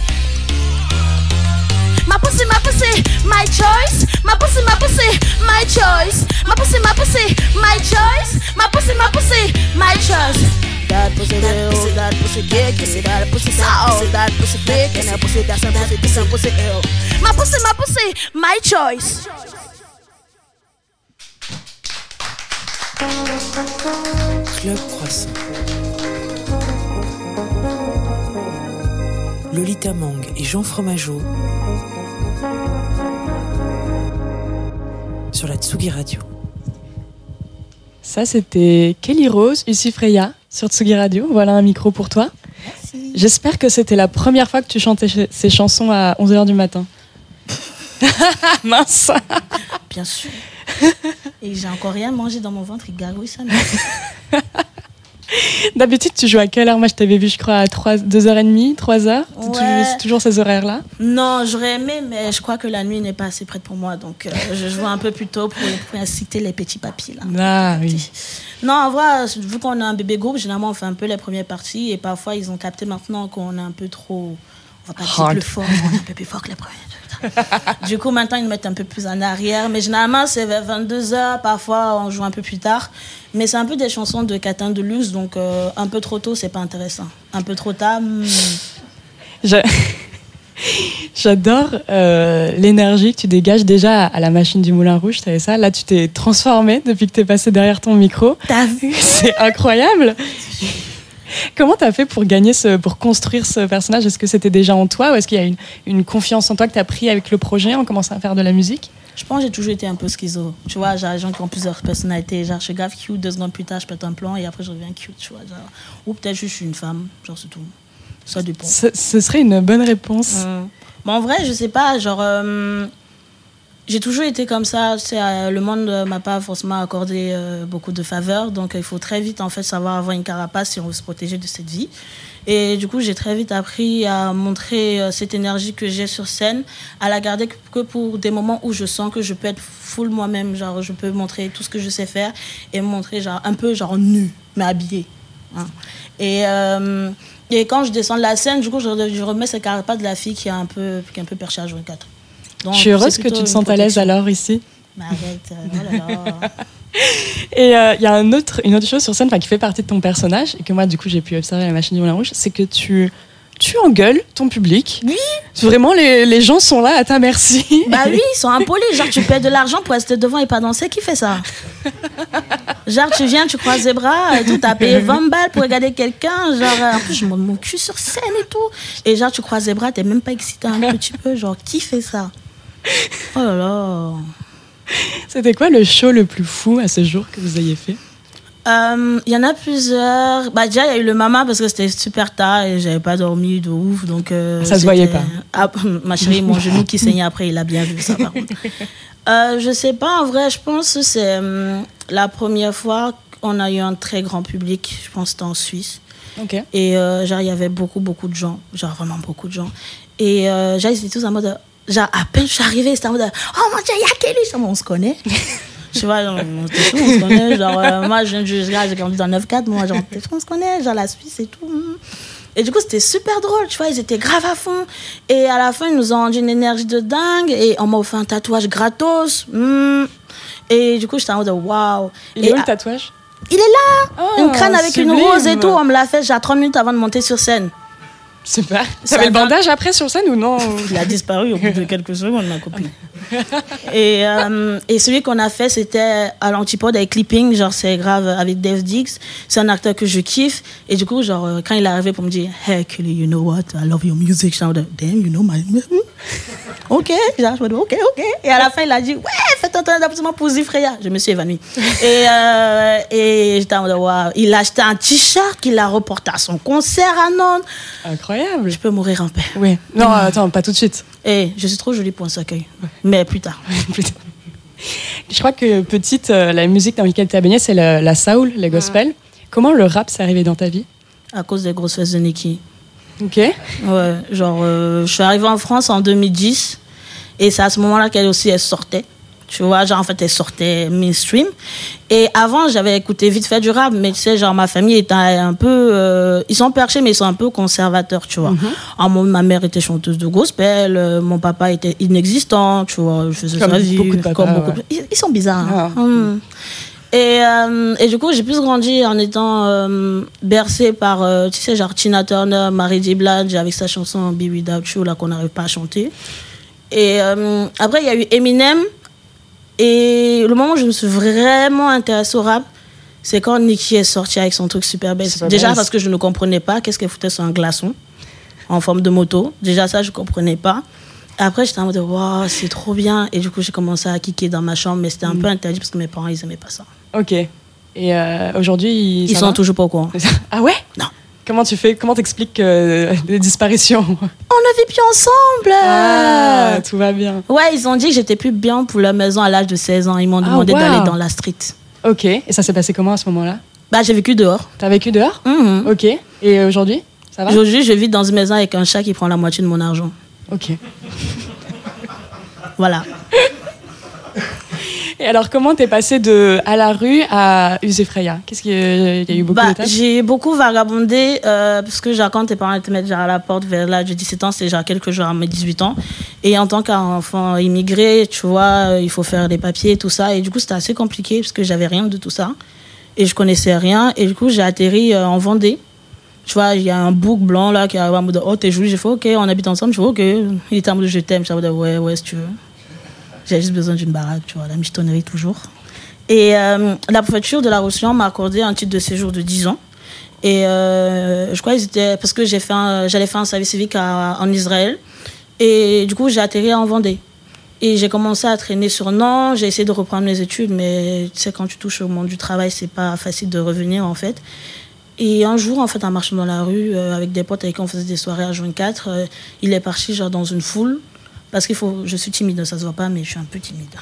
My pussy, my pussy, my choice. My pussy, my pussy, my choice. My pussy, my pussy, my choice. My pussy, my pussy, my choice. That pussy real, that pussy kicky, that pussy sour, that pussy fake, and that pussy that's a pussy, this a pussy ill. My pussy, my pussy, my choice. Club Croissant. Lolita Mang et Jean Fromageau sur la Tsugi Radio. Ça, c'était Kelly Rose, Lucie Freya sur Tsugi Radio. Voilà un micro pour toi. J'espère que c'était la première fois que tu chantais ch- ces chansons à 11h du matin. [LAUGHS] Mince Bien sûr. Et j'ai encore rien mangé dans mon ventre, il gargouille ça. [LAUGHS] [LAUGHS] D'habitude, tu joues à quelle heure Moi, je t'avais vu, je crois, à 3, 2h30, 3h. Ouais. C'est toujours ces horaires-là Non, j'aurais aimé, mais je crois que la nuit n'est pas assez prête pour moi. Donc, euh, je joue un peu plus tôt pour, pour inciter les petits papiers. Là. Ah oui. Non, en vrai, vu qu'on a un bébé groupe, généralement, on fait un peu les premières parties. Et parfois, ils ont capté maintenant qu'on est un peu trop. On va pas dire plus fort, on est un peu plus fort que les premiers. [LAUGHS] du coup, maintenant, ils nous mettent un peu plus en arrière. Mais généralement, c'est vers 22h. Parfois, on joue un peu plus tard. Mais c'est un peu des chansons de Catin de Luxe. Donc, euh, un peu trop tôt, c'est pas intéressant. Un peu trop tard. hmm. J'a- [LAUGHS] J'adore euh, l'énergie que tu dégages déjà à la machine du Moulin Rouge, tu savais ça? Là, tu t'es transformé depuis que tu es passé derrière ton micro. T'as vu? [LAUGHS] C'est incroyable Comment tu as fait pour gagner ce, pour construire ce personnage? Est-ce que c'était déjà en toi ou est-ce qu'il y a une, une confiance en toi que tu as pris avec le projet en commençant à faire de la musique? Je pense que j'ai toujours été un peu schizo. Tu vois, j'ai des gens qui ont plusieurs personnalités. Genre, je suis grave cute, deux secondes plus tard, je pète un plan et après, je reviens cute, tu vois. Genre. Ou peut-être juste je suis une femme, genre, c'est tout. Ça dépend. ce, ce serait une bonne réponse. Mm. Mais en vrai, je sais pas, genre. euh, j'ai toujours été comme ça. sais, euh, le monde euh, m'a pas forcément accordé euh, beaucoup de faveurs. Donc, il faut très vite, en fait, savoir avoir une carapace si on veut se protéger de cette vie. Et du coup, j'ai très vite appris à montrer euh, cette énergie que j'ai sur scène, à la garder que- pour des moments où je sens que je peux être full moi-même. Genre, je peux montrer tout ce que je sais faire et montrer, genre, un peu, genre, nu, mais habillée. hein. Et, euh, et quand je descends de la scène, du coup, je, je remets cette carapace de la fille qui est un peu, qui est un peu perchée à 24. Donc, Je suis heureuse que tu te sentes à l'aise alors ici. Mais arrête, euh, oh là là. [LAUGHS] [LAUGHS] Et euh, il y a un autre, une autre chose sur scène qui fait partie de ton personnage et que moi, du coup, j'ai pu observer à la machine du Moulin Rouge, c'est que tu, tu engueules ton public. Oui. Vraiment, les, les gens sont là à ta merci. [LAUGHS] Bah oui, ils sont [LAUGHS] impolis. Genre, tu payes de l'argent pour rester devant et pas danser. Qui fait ça? Genre, tu viens, tu croises les bras et tout. T'as payé 20 balles pour regarder quelqu'un. Genre, euh, en plus, je monte mon cul sur scène et tout. Et genre, tu croises les bras, t'es même pas excité un petit peu. Genre, qui fait ça? Oh là là. [LAUGHS] C'était quoi le show le plus fou à ce jour que vous ayez fait? Euh, Il y en a plusieurs. Bah, déjà, il y a eu le Mama parce que c'était super tard et j'avais pas dormi de ouf. Donc, euh, Ça se voyait pas. Ah, [LAUGHS] ma chérie, mon genou qui saignait après, il a bien vu ça par contre. [LAUGHS] Euh, je sais pas, en vrai, je pense que c'est hum, la première fois qu'on a eu un très grand public. Je pense que c'était en Suisse. Ok. Et euh, genre, il y avait beaucoup, beaucoup de gens. Genre, vraiment beaucoup de gens. Et euh, genre, ils étaient tous en mode. Genre, à peine je suis arrivée, c'était en mode. Oh mon dieu, il y a Kelly [LAUGHS] Genre, on se connaît. Tu vois, genre, on, se connaît. Genre, euh, moi, je viens j'ai grandi dans 9-4. Moi, genre, on se connaît. Genre, la Suisse et tout. hum. Et du coup, c'était super drôle, tu vois, ils étaient grave à fond. Et à la fin, ils nous ont rendu une énergie de dingue. Et on m'a offert un tatouage gratos. hum. Et du coup, j'étais en mode waouh. Il est où le tatouage? Il est là Oh, Une crâne avec une rose et tout. On me l'a fait genre 30 minutes avant de monter sur scène. Super. Ça T'avais le bandage après sur scène ou non [LAUGHS] Il a disparu au bout de quelques secondes, ma copine. Et, euh, et celui qu'on a fait, c'était à l'antipode avec Clipping, genre c'est grave avec Dave Dix. C'est un acteur que je kiffe. Et du coup, genre, euh, quand il est arrivé pour me dire, Hey Kelly, you know what? I love your music. Dit, Damn, you know my. [LAUGHS] Ok, genre, je me dis, ok, ok. Et à la fin, il a dit, ouais, faites un temps d'applaudissement pour Zifreya. Je me suis évanouie. [LAUGHS] Et, euh, et j'étais en mode, waouh. Il a acheté un t-shirt qu'il a reporté à son concert à Nantes. Incroyable. Je peux mourir en paix. Oui. Non, attends, pas tout de suite. Eh, je suis trop jolie pour un cercueil. Mais [LAUGHS] plus tard. Je crois que petite, euh, la musique dans laquelle tu as baigné, c'est la, la soul, le gospel. Comment le rap s'est arrivé dans ta vie? À cause des grosses fesses de Nicki. Ok. Ouais, genre, euh, je suis arrivée en France en 2010. Et c'est à ce moment-là qu'elle aussi, elle sortait. Tu vois, genre, en fait, elle sortait mainstream. Et avant, j'avais écouté vite fait du rap, mais tu sais, genre, ma famille était un peu. euh, ils sont perchés, mais ils sont un peu conservateurs, tu vois. En mon- ma mère était chanteuse de gospel, euh, mon papa était inexistant, tu vois, je faisais Comme sa vie. beaucoup de comme beaucoup de-. Ils, ils sont bizarres. hein. Ah. Hum. Et, euh, et du coup, j'ai plus grandi en étant euh, bercée par, euh, tu sais, genre Tina Turner, Mary J. Blige, avec sa chanson Be Without You, là, qu'on n'arrive pas à chanter. Et après, il y a eu Eminem. Et le moment où je me suis vraiment intéressée au rap, c'est quand Nicki est sortie avec son truc Super. Super Déjà parce que je ne comprenais pas qu'est-ce qu'elle foutait sur un glaçon en forme de moto. Déjà ça, je ne comprenais pas. Après, j'étais en mode, waouh, c'est trop bien. Et du coup, j'ai commencé à kicker dans ma chambre, mais c'était un peu interdit parce que mes parents, ils n'aimaient pas ça. Ok. Et euh, aujourd'hui, ils, Ils sont va? toujours pas au courant. [LAUGHS] Ah ouais? Non. Comment tu fais Comment t'expliques euh, les disparitions? On ne vit plus ensemble Ah, tout va bien. Ouais, ils ont dit que j'étais plus bien pour la maison à l'âge de 16 ans. Ils m'ont Ah, demandé wow. d'aller dans la street. Ok. Et ça s'est passé comment à ce moment-là? Bah, j'ai vécu dehors. T'as vécu dehors? Mhm. Ok. Et aujourd'hui Ça va? Aujourd'hui, je vis dans une maison avec un chat qui prend la moitié de mon argent. Ok. Voilà. [LAUGHS] Et alors, comment t'es passé de à la rue à Usefreya? Qu'est-ce qu'il y a eu beaucoup Bah, j'ai beaucoup vagabondé euh, parce que genre, quand tes parents te mettent genre, à la porte vers l'âge de 17 ans, c'est genre quelques jours à mes 18 ans. Et en tant qu'enfant immigré, tu vois, euh, il faut faire des papiers et tout ça. Et du coup, c'était assez compliqué parce que j'avais rien de tout ça. Et je connaissais rien. Et du coup, j'ai atterri euh, en Vendée. Tu vois, il y a un bouc blanc là qui arrive en mode Oh, t'es jolie. J'ai fait Ok, on habite ensemble. Je fais Ok. Il était en mode Je t'aime. J'ai dit Ouais, ouais, si tu veux. J'ai juste besoin d'une baraque, tu vois, la michetonnerie toujours. Et euh, la préfecture de la Roussillon m'a accordé un titre de séjour de 10 ans. Et euh, je crois qu'ils étaient. Parce que j'allais faire un service civique en Israël. Et du coup, j'ai atterri en Vendée. Et j'ai commencé à traîner sur Nantes. J'ai essayé de reprendre mes études, mais tu sais, quand tu touches au monde du travail, c'est pas facile de revenir, en fait. Et un jour, en fait, en marchant dans la rue, euh, avec des potes avec qui on faisait des soirées à Juin 4, euh, il est parti, genre, dans une foule. Parce qu'il faut. Je suis timide, ça se voit pas, mais je suis un peu timide.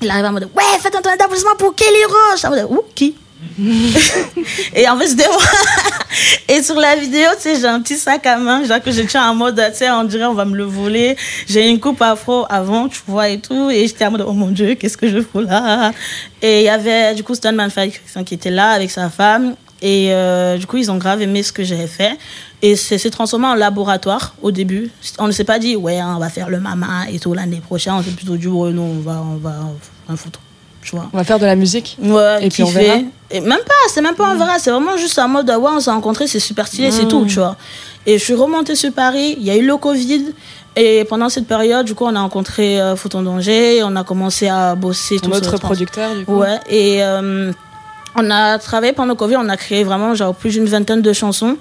Il arrive en mode Ouais, faites un tonnerre d'applaudissements pour Kelly Roche. En mode Ouh, qui [LAUGHS] Et en fait, c'était moi. Et sur la vidéo, tu sais, j'ai un petit sac à main, genre que je tiens en mode, tu sais, on dirait on va me le voler. J'ai une coupe afro avant, tu vois, et tout. Et j'étais en mode, oh mon Dieu, qu'est-ce que je fous là? Et il y avait, du coup, Stan Manfred qui était là avec sa femme. Et euh, du coup, ils ont grave aimé ce que j'avais fait. Et c'est transformé en laboratoire au début. On ne s'est pas dit, ouais, on va faire le mama et tout l'année prochaine. On s'est plutôt dit, ouais, non, on va, on va, on va foutre. Tu vois. On va faire de la musique Ouais, Et puis on verra. Et même pas, c'est même pas on verra, c'est vraiment juste en mode, ouais, on s'est rencontrés, c'est super stylé, c'est Mm. tout, tu vois. Et je suis remontée sur Paris, il y a eu le Covid. Et pendant cette période, du coup, on a rencontré euh, Photon Danger, on a commencé à bosser. Ton tout autre producteur, du coup Ouais, et euh, on a travaillé pendant le Covid, on a créé vraiment genre plus d'une vingtaine de chansons.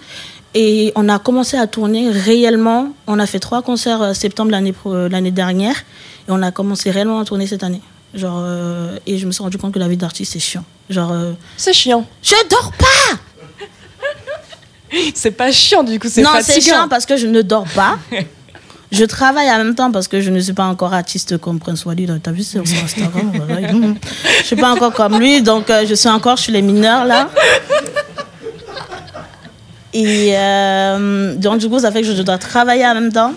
Et on a commencé à tourner réellement. On a fait trois concerts euh, septembre l'année pro- l'année dernière. Et on a commencé réellement à tourner cette année. Genre, euh, et je me suis rendu compte que la vie d'artiste, c'est chiant. Genre. euh, C'est chiant. Je dors pas [LAUGHS] C'est pas chiant, du coup, c'est Non, fatigant. c'est chiant parce que je ne dors pas. [LAUGHS] Je travaille en même temps parce que je ne suis pas encore artiste comme Prince Wally. là. T'as vu sur son Instagram voilà. [LAUGHS] Je suis pas encore comme lui, donc euh, je suis encore chez les mineurs là. Et euh, donc du coup, ça fait que je dois travailler en même temps.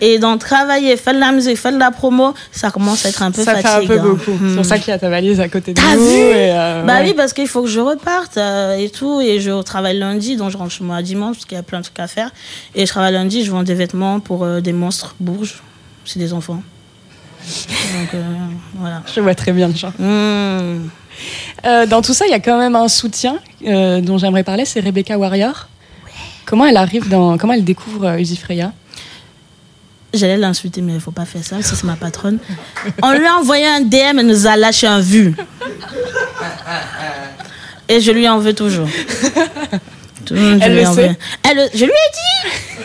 Et donc travailler, faire de la musique, faire de la promo, ça commence à être un peu Ça fait fatigant. un peu beaucoup. C'est pour ça qu'il y a ta valise à côté de T'as nous. vu et, euh, Bah ouais. oui, parce qu'il faut que je reparte euh, et tout. Et je travaille lundi, donc je rentre chez moi dimanche parce qu'il y a plein de trucs à faire. Et je travaille lundi, je vends des vêtements pour euh, des monstres bourges. C'est des enfants. [LAUGHS] Donc voilà. Je vois très bien le genre. Hmm. Dans tout ça, il y a quand même un soutien dont j'aimerais parler, c'est Rebecca Warrior. Comment elle arrive dans. Comment elle découvre euh, Uzi Freya J'allais l'insulter, mais il faut pas faire ça, c'est ma patronne. On lui a envoyé un DM, elle nous a lâché un vu. Et je lui en veux toujours. Tout le monde, je Elle lui le en sait veux. Elle je lui ai dit.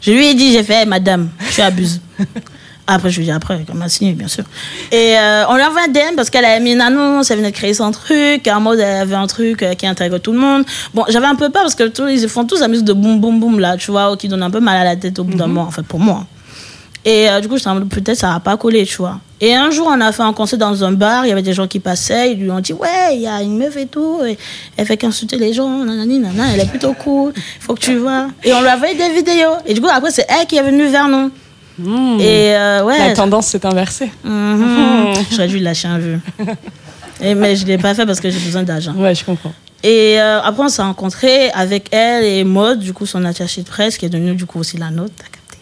Je lui ai dit, j'ai fait, Hey, madame, tu abuses. Après, je lui dit après, comme a signé, bien sûr. Et euh, on lui a envoyé un DM parce qu'elle avait mis une annonce, elle venait de créer son truc, en mode, elle avait un truc euh, qui intègre tout le monde. Bon, j'avais un peu peur parce que tous, ils font tous la musique de boum boum boum là, tu vois, qui donne un peu mal à la tête au bout d'un moment, en fait, pour moi. Et euh, du coup, en mode, peut-être ça va pas coller, tu vois. Et un jour, on a fait un concert dans un bar, il y avait des gens qui passaient, ils lui ont dit, ouais, il y a une meuf et tout, et elle fait qu'insulter les gens, nanani, nanana, elle est plutôt cool, faut que tu vois. Et on lui a envoyé des vidéos. Et du coup, après, c'est elle qui est venue vers nous. Et euh, ouais. La tendance s'est inversée. Mhm. J'aurais dû lâcher un vœu. [LAUGHS] Et, mais je ne l'ai pas fait parce que j'ai besoin d'argent. Ouais, je comprends. Et euh, après, on s'est rencontrés avec elle et Maud, du coup, son attachée de presse, qui est devenue du coup aussi la nôtre. t'as capté.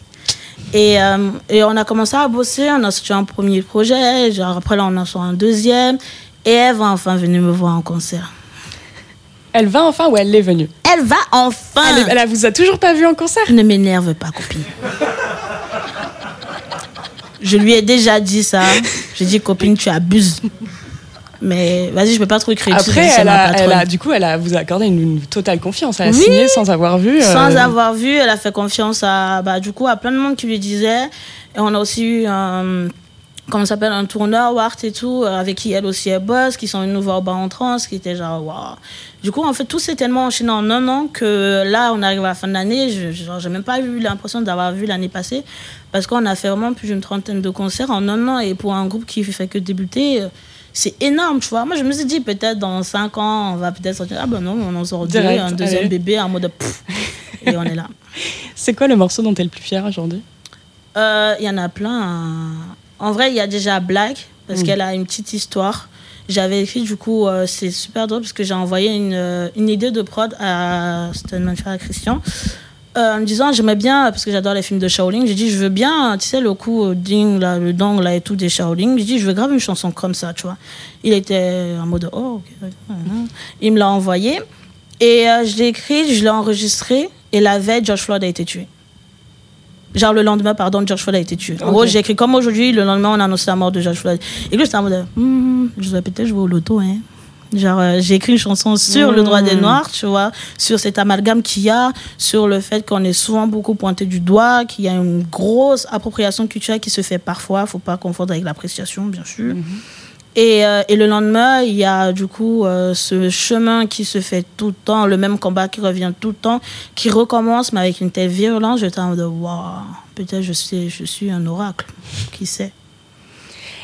Et, euh, et on a commencé à bosser, on a sorti un premier projet, genre après là, on en sort un deuxième. Et elle va enfin venir me voir en concert. Elle va enfin ou elle est venue? Elle va enfin Elle, est- elle vous a toujours pas vu en concert? Ne m'énerve pas, copine. Je lui ai déjà dit ça. J'ai dit, copine, tu abuses. Mais vas-y, je peux pas trop créer Après, elle a, elle a- du coup, elle a, vous a accordé une, une totale confiance. Elle a Oui. signé sans avoir vu. euh, Sans avoir vu, elle a fait confiance à, bah, du coup, à plein de monde qui lui disait. Et on a aussi eu comment s'appelle, un tourneur, Wart et tout, euh, avec qui elle aussi est boss, qui sont une nouvelle bas en trans, qui était genre, waouh. Du coup, en fait, tout s'est tellement enchaîné en un an que là, on arrive à la fin de l'année. Je j'ai même pas eu l'impression d'avoir vu l'année passée parce qu'on a fait vraiment plus d'une trentaine de concerts en un an. Et pour un groupe qui fait que débuter, euh, c'est énorme, tu vois. Moi, je me suis dit, peut-être dans cinq ans, on va peut-être sortir. Ah ben non, on en sort deux, un deuxième allez. bébé en mode pff, et on est là. [LAUGHS] C'est quoi le morceau dont tu es le plus fier aujourd'hui? Euh, Il y en a plein. hein. En vrai, il y a déjà Black, parce Mm. qu'elle a une petite histoire. J'avais écrit, du coup, euh, c'est super drôle, parce que j'ai envoyé une, euh, une idée de prod à Stan Manfer à Christian. euh, en me disant, j'aimais bien, parce que j'adore les films de Shaolin, j'ai dit, je veux bien, tu sais, le coup ding, là, le dong, là, et tout des Shaolin. J'ai dit, je veux grave une chanson comme ça, tu vois. Il était en mode, oh, ok. mhm. Il me l'a envoyé. Et euh, je l'ai écrit, je l'ai enregistré, et la veille, George Floyd a été tué. Genre le lendemain, pardon, George Floyd a été tué. En gros, j'ai écrit comme aujourd'hui, le lendemain, on a annoncé la mort de George Floyd. Et là, j'étais en mode, Hmm, je vais peut-être jouer au loto, hein. Genre, euh, j'ai écrit une chanson sur le droit des Mm. Noirs, tu vois, sur cet amalgame qu'il y a, sur le fait qu'on est souvent beaucoup pointé du doigt, qu'il y a une grosse appropriation culturelle qui se fait parfois, faut pas confondre avec l'appréciation, bien sûr. Et, euh, et le lendemain, il y a du coup euh, ce chemin qui se fait tout le temps, le même combat qui revient tout le temps, qui recommence, mais avec une telle violence. J'étais en mode, waouh, peut-être je suis, je suis un oracle, qui sait.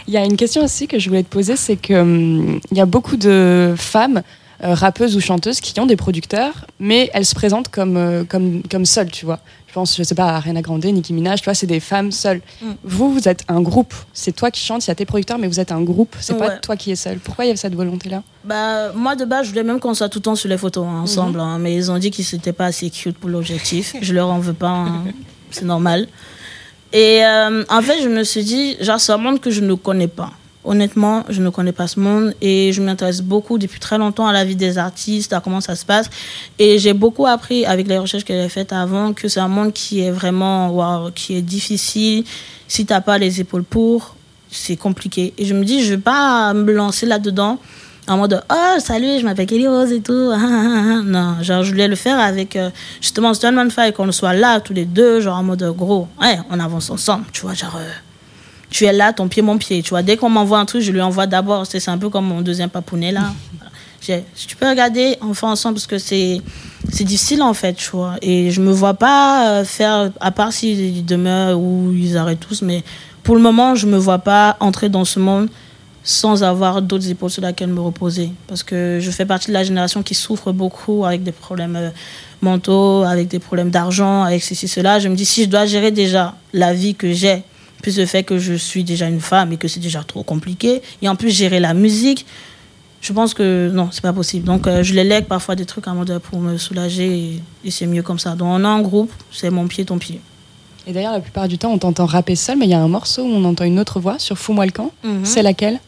Il y a une question aussi que je voulais te poser, c'est que hum, y a beaucoup de femmes euh, rappeuses ou chanteuses qui ont des producteurs, mais elles se présentent comme comme comme seules, tu vois. Je pense, je sais pas, à Ariana Grande, Nicki Minaj, tu vois, c'est des femmes seules. Mm. Vous, vous êtes un groupe. C'est toi qui chantes, il y a tes producteurs, mais vous êtes un groupe. C'est pas Ouais. toi qui es seul. Pourquoi il y a cette volonté-là? Bah, moi, de base, je voulais même qu'on soit tout le temps sur les photos hein, ensemble. hein, mais ils ont dit qu'ils n'étaient pas assez cute pour l'objectif. [LAUGHS] je leur en veux pas. hein, c'est normal. Et euh, en fait, je me suis dit, genre, c'est un monde que je ne connais pas. Honnêtement, je ne connais pas ce monde et je m'intéresse beaucoup depuis très longtemps à la vie des artistes, à comment ça se passe. Et j'ai beaucoup appris avec les recherches que j'ai faites avant que c'est un monde qui est vraiment, waouh, qui est difficile. Si t'as pas les épaules pour, c'est compliqué. Et je me dis, je vais pas me lancer là-dedans en mode oh salut je m'appelle Kelly Rose et tout [LAUGHS] non genre je voulais le faire avec euh, justement Stoneman Fire qu'on soit là tous les deux genre en mode gros ouais on avance ensemble tu vois genre euh, tu es là ton pied mon pied tu vois dès qu'on m'envoie un truc je lui envoie d'abord c'est un peu comme mon deuxième papounet là [LAUGHS] Voilà. Si tu peux regarder on fait ensemble parce que c'est c'est difficile en fait tu vois et je me vois pas euh, faire à part s'ils demeurent ou ils arrêtent tous mais pour le moment je me vois pas entrer dans ce monde sans avoir d'autres épaules sur lesquelles me reposer. Parce que je fais partie de la génération qui souffre beaucoup avec des problèmes euh, mentaux, avec des problèmes d'argent, avec ceci, cela. Je me dis, si je dois gérer déjà la vie que j'ai, plus le fait que je suis déjà une femme et que c'est déjà trop compliqué, et en plus gérer la musique, je pense que non, c'est pas possible. Donc euh, je les lègue parfois des trucs en mode pour me soulager et, et c'est mieux comme ça. Donc on a un groupe, c'est mon pied, ton pied. Et d'ailleurs, la plupart du temps, on t'entend rapper seul, mais il y a un morceau où on entend une autre voix sur Fous-moi le camp. Mhm. C'est laquelle?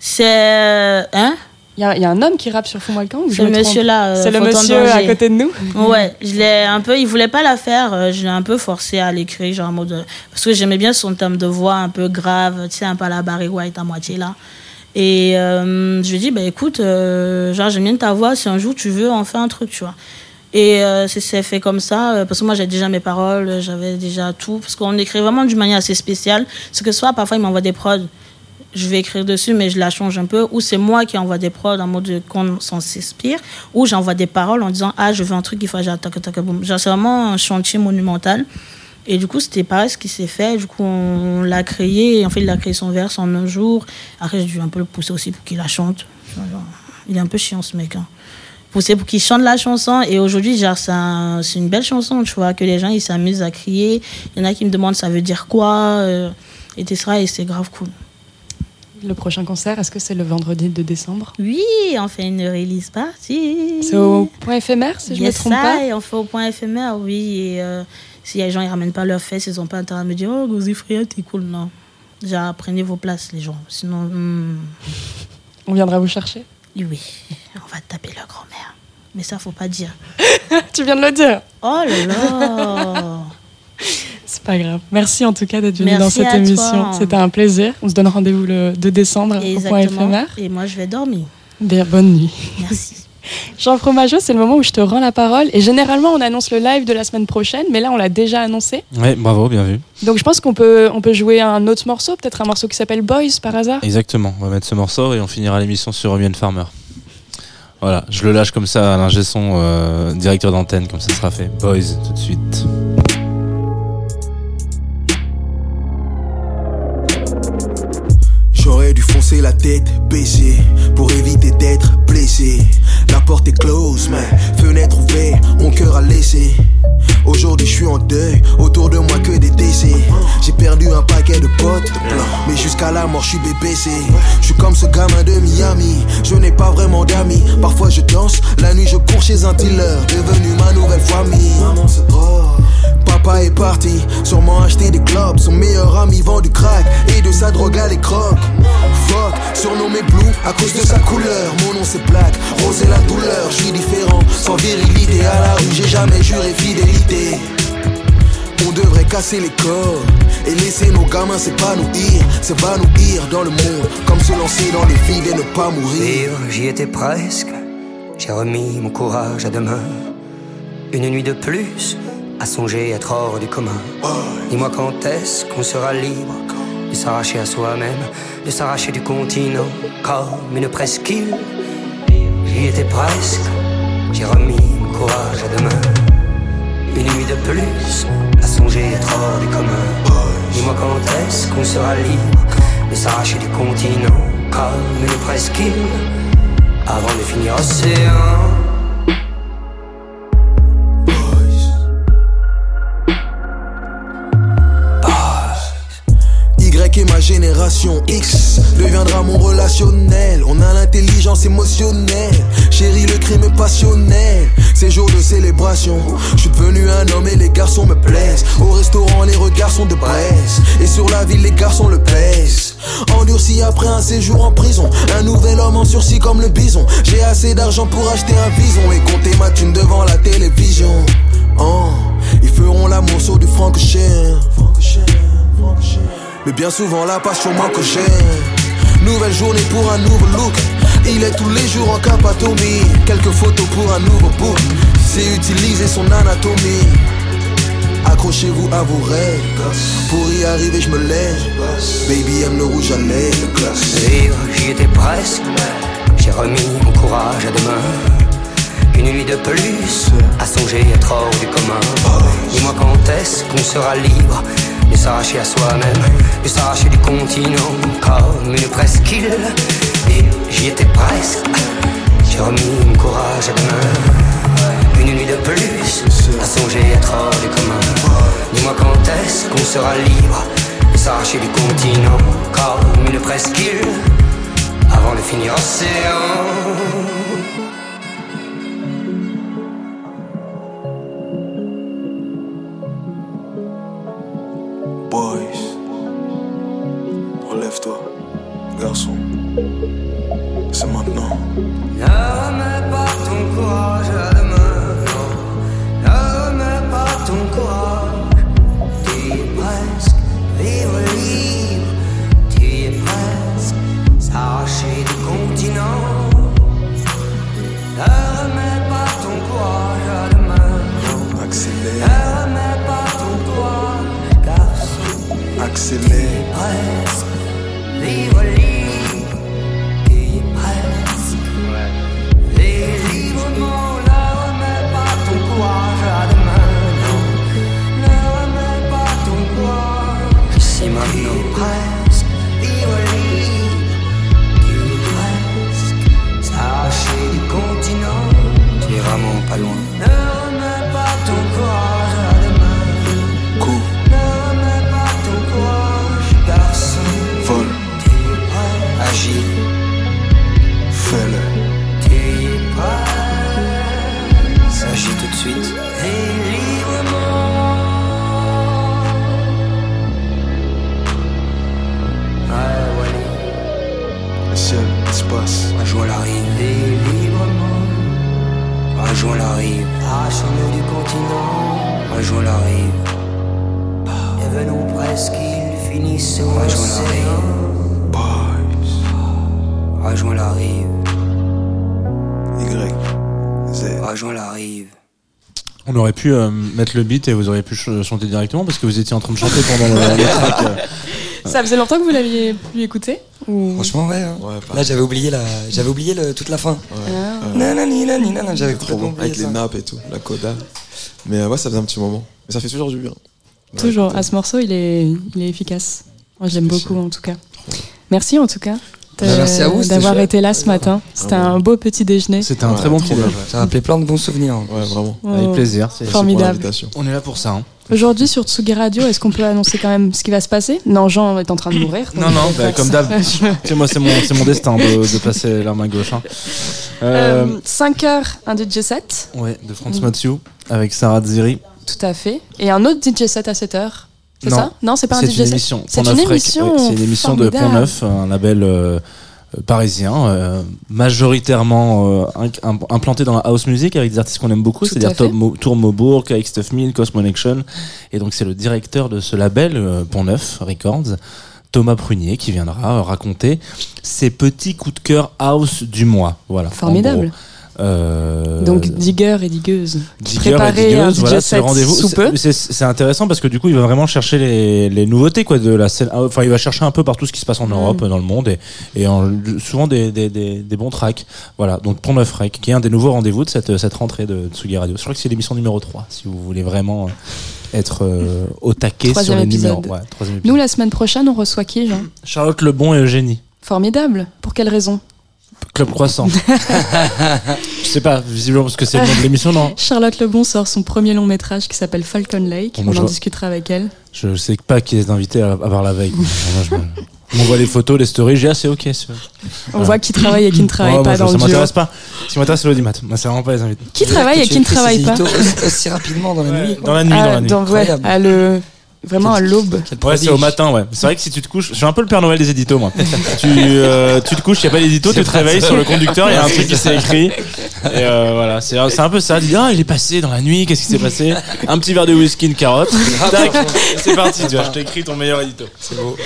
C'est. Hein? Il y, a- il y a un homme qui rappe sur Fous-moi le camp ou je Ce me trompe monsieur-là. euh, C'est le monsieur à côté de nous Ouais, je l'ai un peu. Il voulait pas la faire. euh, Je l'ai un peu forcé à l'écrire, genre en mode. euh, Parce que j'aimais bien son thème de voix un peu grave, tu sais, un peu à la Barry White à moitié là. Et euh, je lui ai dit, bah écoute, euh, genre j'aime bien ta voix. Si un jour tu veux, on fait un truc, tu vois. Et euh, c'est- c'est fait comme ça, euh, parce que moi j'avais déjà mes paroles, j'avais déjà tout, parce qu'on écrit vraiment d'une manière assez spéciale. C'est que soit parfois il m'envoie des prods, je vais écrire dessus, mais je la change un peu, ou c'est moi qui envoie des prods en mode qu'on s'en s'inspire, ou j'envoie des paroles en disant ah je veux un truc, il faut que tac tac boum. C'est vraiment un chantier monumental. Et du coup, c'était pareil ce qui s'est fait. Du coup, on l'a créé. En fait, il a créé son verse en un jour. Après, j'ai dû un peu le pousser aussi pour qu'il la chante. Il est un peu chiant, ce mec. hein poussé pour qu'il chante la chanson. Et aujourd'hui, c'est un- c'est une belle chanson, tu vois, que les gens, ils s'amusent à crier. Il y en a qui me demandent ça veut dire quoi, euh, etc. Et c'est grave cool. Le prochain concert, est-ce que c'est le vendredi de décembre Oui, on fait une release party. C'est au point éphémère, si je me trompe ça, pas et on fait au point éphémère, oui. Et euh, si les gens ils ramènent pas leurs fesses, ils ont pas intérêt à me dire Oh, Gozi Frère, t'es cool. Non. Genre, prenez vos places, les gens. Sinon, hmm, On viendra vous chercher oui, on va taper leur grand-mère. Mais ça, faut pas dire. [LAUGHS] Tu viens de le dire Oh là là pas grave. Merci en tout cas d'être venu dans cette émission. C'était un plaisir. On se donne rendez-vous le 2 décembre au point Exactement. éphémère. Et moi, je vais dormir. Bien, bonne nuit. Merci. [LAUGHS] Jean Fromageau, c'est le moment où je te rends la parole. Et généralement, on annonce le live de la semaine prochaine, mais là, on l'a déjà annoncé. Ouais, bravo, bien vu. Donc, je pense qu'on peut, on peut jouer un autre morceau, peut-être un morceau qui s'appelle Boys par hasard. Exactement, on va mettre ce morceau et on finira l'émission sur Romian Farmer. Voilà, je le lâche comme ça à l'ingé son euh, directeur d'antenne, comme ça sera fait. Boys, tout de suite. J'aurais dû foncer la tête baissée pour éviter d'être blessé. La porte est close, mais fenêtre ouverte, mon cœur a laissé. Aujourd'hui, je suis en deuil, autour de moi que des décès. J'ai perdu un paquet de potes, mais jusqu'à la mort, je suis BBC. Je suis comme ce gamin de Miami, je n'ai pas vraiment d'amis. Parfois, je danse, la nuit, je cours chez un dealer, devenu ma nouvelle famille. Maman, c'est drôle. Papa est parti, sûrement acheter des clubs. Son meilleur ami vend du crack et de sa drogue à les crocs. Fuck, surnommé Blue à cause de sa couleur. Mon nom c'est Black, rose et la douleur. Je suis différent, sans virilité à la rue, j'ai jamais juré fidélité. On devrait casser les codes et laisser nos gamins s'épanouir, s'évanouir dans le monde, comme se lancer dans le vide et ne pas mourir. Vivre, j'y étais presque. J'ai remis mon courage à demain. Une nuit de plus à songer être hors du commun. Dis-moi quand est-ce qu'on sera libre de s'arracher à soi-même, de s'arracher du continent comme une presqu'île. J'y étais presque. J'ai remis mon courage à demain. Une nuit de plus à songer être hors du commun. Dis-moi quand est-ce qu'on sera libre de s'arracher du continent comme une presqu'île avant de finir océan. Et ma génération X deviendra mon relationnel. On a l'intelligence émotionnelle. Chérie, le crime est passionnel. C'est jour de célébration. Je suis devenu un homme et les garçons me plaisent. Au restaurant, les regards sont de braise. Et sur la ville, les garçons le pèsent. Endurci après un séjour en prison. Un nouvel homme en sursis comme le bison. J'ai assez d'argent pour acheter un bison et compter ma thune devant la télévision. Oh, ils feront l'amour sur du franc cher. Mais bien souvent la passion manque j'ai Nouvelle journée pour un nouveau look. Il est tous les jours en capatomie. Quelques photos pour un nouveau book. C'est utiliser son anatomie. Accrochez-vous à vos rêves. Pour y arriver je me lève. Baby aime le rouge à lèvres. Vivre, j'y étais presque. J'ai remis mon courage à demain. Une nuit de plus à songer être hors du commun. Dis-moi quand est-ce qu'on sera libre de s'arracher à soi-même, de s'arracher du continent comme une presqu'île. Et j'y étais presque. J'ai remis mon courage à demain. Une nuit de plus à songer être hors du commun. Dis-moi quand est-ce qu'on sera libre de s'arracher du continent comme une presqu'île avant de finir océan. On aurait pu euh, mettre le beat et vous auriez pu ch- chanter directement parce que vous étiez en train de chanter pendant le, le track. euh. [LAUGHS] Ça faisait longtemps que vous l'aviez pu écouter ou... Franchement, ouais. hein. Ouais, Là, j'avais oublié, la... j'avais oublié le... toute la fin. Ah. Nanani, nanani, J'avais Trop bon. oublié Avec les nappes et tout, la coda. Mais euh, ouais, ça faisait un petit moment. Mais ça fait toujours du bien. Toujours. Ouais, À ce morceau, il est, il est efficace. Moi, j'aime Spécial. beaucoup en tout cas. Merci en tout cas. Bah, merci à vous, c'était d'avoir été là ce matin. C'était un beau petit déjeuner. C'était un Ouais, très bon petit bien. déj. Ça a rappelé plein de bons souvenirs. Ouais, vraiment. Avec Oh. plaisir. Merci pour Formidable. On est là pour ça. hein. Aujourd'hui sur Tsugi Radio, est-ce qu'on peut annoncer quand même ce qui va se passer? Non, Jean est en train de mourir. Non, non, bah, comme d'hab. Je- Tu sais, moi, c'est mon, c'est mon destin de, de passer la main gauche. hein. Euh, Euh, 5 heures, un DJ set, ouais, de Franz Mathieu avec Sarah Ziri. tout à fait. Et un autre DJ set à 7 heures. C'est Non. ça Non, c'est pas un C'est une émission. C'est une émission C'est une émission de Pont. Neuf, un label euh, parisien, euh, majoritairement euh, implanté dans la house music avec des artistes qu'on aime beaucoup, c'est-à-dire Tour Mobourg, KX Stuff Mill, Cosmo Nation. Et donc c'est le directeur de ce label, Pont Neuf Records. Thomas Prunier qui viendra raconter ses petits coups de cœur house du mois. Voilà. Formidable. Euh, Donc digueur et digueuse. Digger et digueuse, voilà, c'est rendez-vous. sous peu. C'est- intéressant parce que du coup, il va vraiment chercher les, les nouveautés quoi de la scène. Enfin, il va chercher un peu par tout ce qui se passe en Europe, dans le monde et, et en- souvent des, des, des, des bons tracks. Voilà. Donc Pont Neuf Rec, qui est un des nouveaux rendez-vous de cette, cette rentrée de Tsugi Radio. Je crois que c'est l'émission numéro 3 si vous voulez vraiment euh, être euh, au taquet sur Troisième les épisode. numéros. Ouais, Nous, la semaine prochaine, on reçoit qui, Jean? Charlotte Lebon et Eugénie. Formidable. Pour quelle raison? Club Croissant. [LAUGHS] Je sais pas, visiblement parce que c'est le nom de l'émission, non? Charlotte Lebon sort son premier long métrage qui s'appelle Falcon Lake. Bon, on en vois- discutera avec elle. Je sais pas qui est invité à, à part la veille. Moi, me- on voit les photos, les stories, j'ai assez ok. c'est- On voit qui travaille et qui ne travaille Ouais, pas moi, dans ça le duo. m'intéresse pas. Ce qui m'intéresse, c'est l'audimat. Moi, c'est vraiment pas les invités. Qui travaille et qui ne travaille pas aussi- rapidement dans la nuit. Dans la nuit, dans Ah, la nuit. dans- ouais, Incroyable. à le... Vraiment à l'aube. Ouais, c'est au matin, ouais. C'est vrai que si tu te couches, je suis un peu le Père Noël des éditos, moi. [LAUGHS] tu, euh, tu te couches, il y a pas d'édito, tu te réveilles sur le conducteur, il y a un truc qui s'est [LAUGHS] écrit. Et euh, voilà, c'est c'est un peu ça. Tu dis, ah, il est passé dans la nuit, qu'est-ce qui s'est passé? Un petit verre de whisky, une carotte. Tac, et c'est parti, tu vois, je t'ai écrit ton meilleur édito. C'est beau.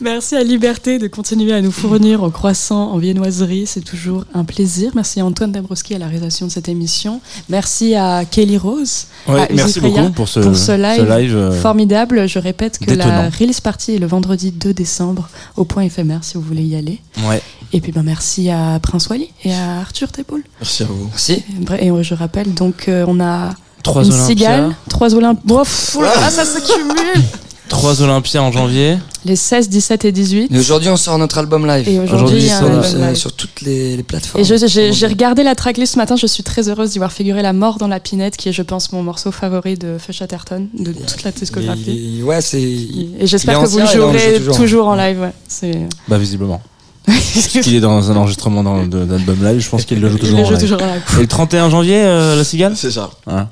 Merci à Liberté de continuer à nous fournir au croissant en viennoiserie. C'est toujours un plaisir. Merci à Antoine Dabrowski à la réalisation de cette émission. Merci à Kelly Rose. Ouais, à merci beaucoup pour ce, pour ce live, euh, formidable. Je répète que la release party est le vendredi 2 décembre au point éphémère si vous voulez y aller. Ouais. Et puis ben, merci à Prince Wally et à Arthur Tepoul. Merci à vous. Merci. Et je rappelle donc euh, on a Trois une cigale, trois Olympias. ah, ça s'accumule [LAUGHS] Trois Olympias en janvier. Les 16, 17 et 18. Et aujourd'hui, on sort notre album live. Et aujourd'hui, Aujourd'hui, il sur, live. sur toutes les, les plateformes. Et je- j'ai j'ai regardé la tracklist ce matin, je suis très heureuse d'y voir figurer La mort dans la pinette, qui est, je pense, mon morceau favori de Fush Chatterton, de toute la discographie. Il- il- ouais, c'est. Et j'espère il que vous le et jouerez toujours. toujours. en live. Ouais. C'est- Bah, visiblement. [LAUGHS] Qu'il est dans un enregistrement dans- de- d'album live, je pense qu'il le joue Il toujours le en joue live. toujours en live. Et le 31 janvier, euh, la cigale? C'est ça. Hein?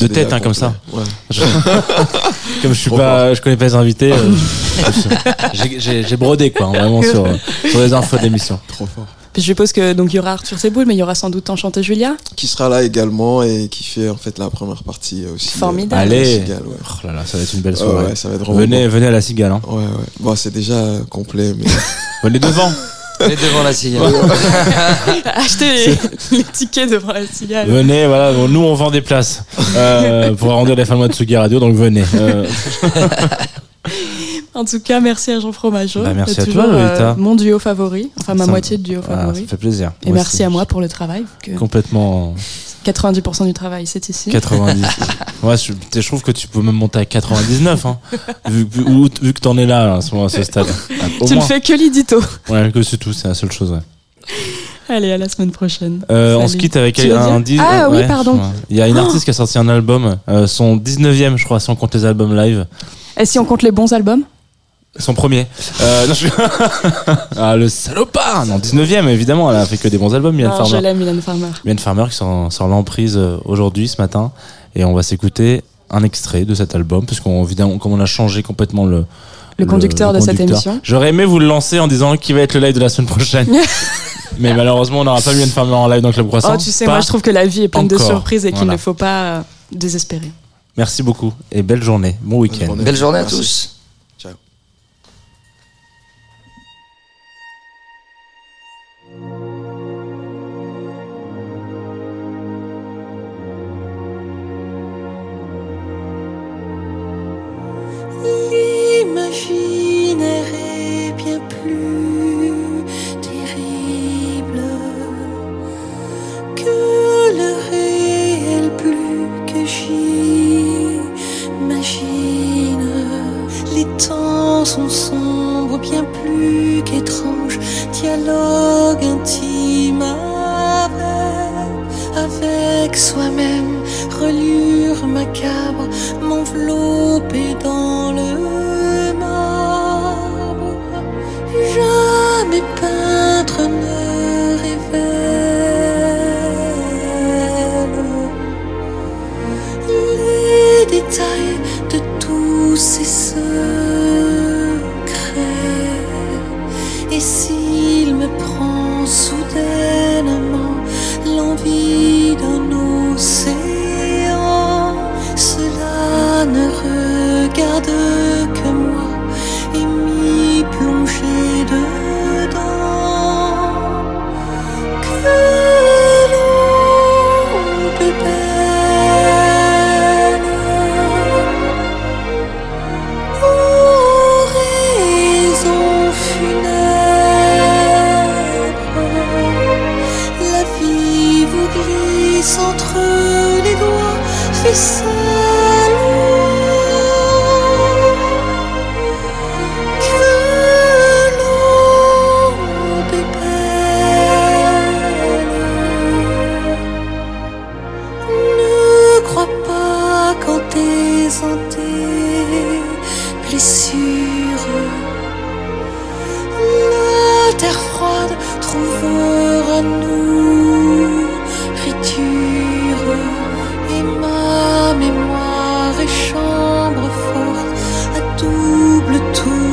De tête, hein, comme ça. complet. Ouais. Je- [LAUGHS] Comme je suis pas, je connais pas les invités, euh, [LAUGHS] j'ai- brodé quoi, hein, vraiment sur, euh, sur les infos de l'émission. Trop fort. Puis je suppose que donc il y aura Arthur Seboul, mais il y aura sans doute Enchanté Julia. Qui sera là également et qui fait en fait la première partie aussi. euh, Formidable. à la Allez, Cigale, ouais. Oh là là, ça va être une belle soirée. ouais, ça va être venez, venez à la cigale, hein. Ouais, ouais. Bon, c'est déjà complet, mais. [LAUGHS] venez devant, On est devant la cigale. [LAUGHS] Achetez les, les tickets devant la cigale. venez, voilà, bon, nous on vend des places euh, [LAUGHS] pour arrondir les fins de mois de Tsugi Radio, donc venez. Euh, [LAUGHS] En tout cas, merci à Jean Fromageau. Bah, merci à toi, Lolita. mon duo favori, enfin ma Ça moitié de duo Ah, favori. ça fait plaisir. Et Moi merci aussi. à moi pour le travail. que Complètement 90% du travail, c'est ici. 90. [LAUGHS] ouais, je, je trouve que tu peux même monter à 99, hein, vu, vu, où- vu que t'en es là, à ce, moment- à ce stade. Ah, Au tu ne fais que l'édito. Ouais, que c'est tout, c'est la seule chose, ouais. Allez, à la semaine prochaine. Euh, on se quitte avec un dire disque. Ah oui, ouais, pardon. Il y a une Oh. artiste qui a sorti un album, euh, son 19ème, je crois, si on compte les albums live. Et si on compte les bons albums? Son premier. Euh, non, je- [LAUGHS] ah, le salopard Non, 19ème, évidemment, elle a fait que des bons albums, Mylène Non, je Farmer. l'aime, Mylène Farmer. Mylène Farmer qui sort, sort l'emprise euh, aujourd'hui, ce matin. Et on va s'écouter un extrait de cet album, parce qu'on, évidemment, comme on a changé complètement le. Le conducteur de cette émission. J'aurais aimé vous le lancer en disant qui va être le live de la semaine prochaine. [LAUGHS] Mais malheureusement, on n'aura pas Mylène Farmer en live dans Club Croissant. Oh, tu sais, Pas moi je trouve que la vie est pleine de surprises et qu'il Voilà. ne faut pas euh, désespérer. Merci beaucoup et belle journée. Bon week-end. Belle journée à tous. L'imaginaire est bien plus terrible que le réel, plus que j'imagine. Les temps sont sombres, bien plus qu'étranges. Dialogue intime avec, avec soi-même. Reliure macabre, m'envelopper dans le Jamais to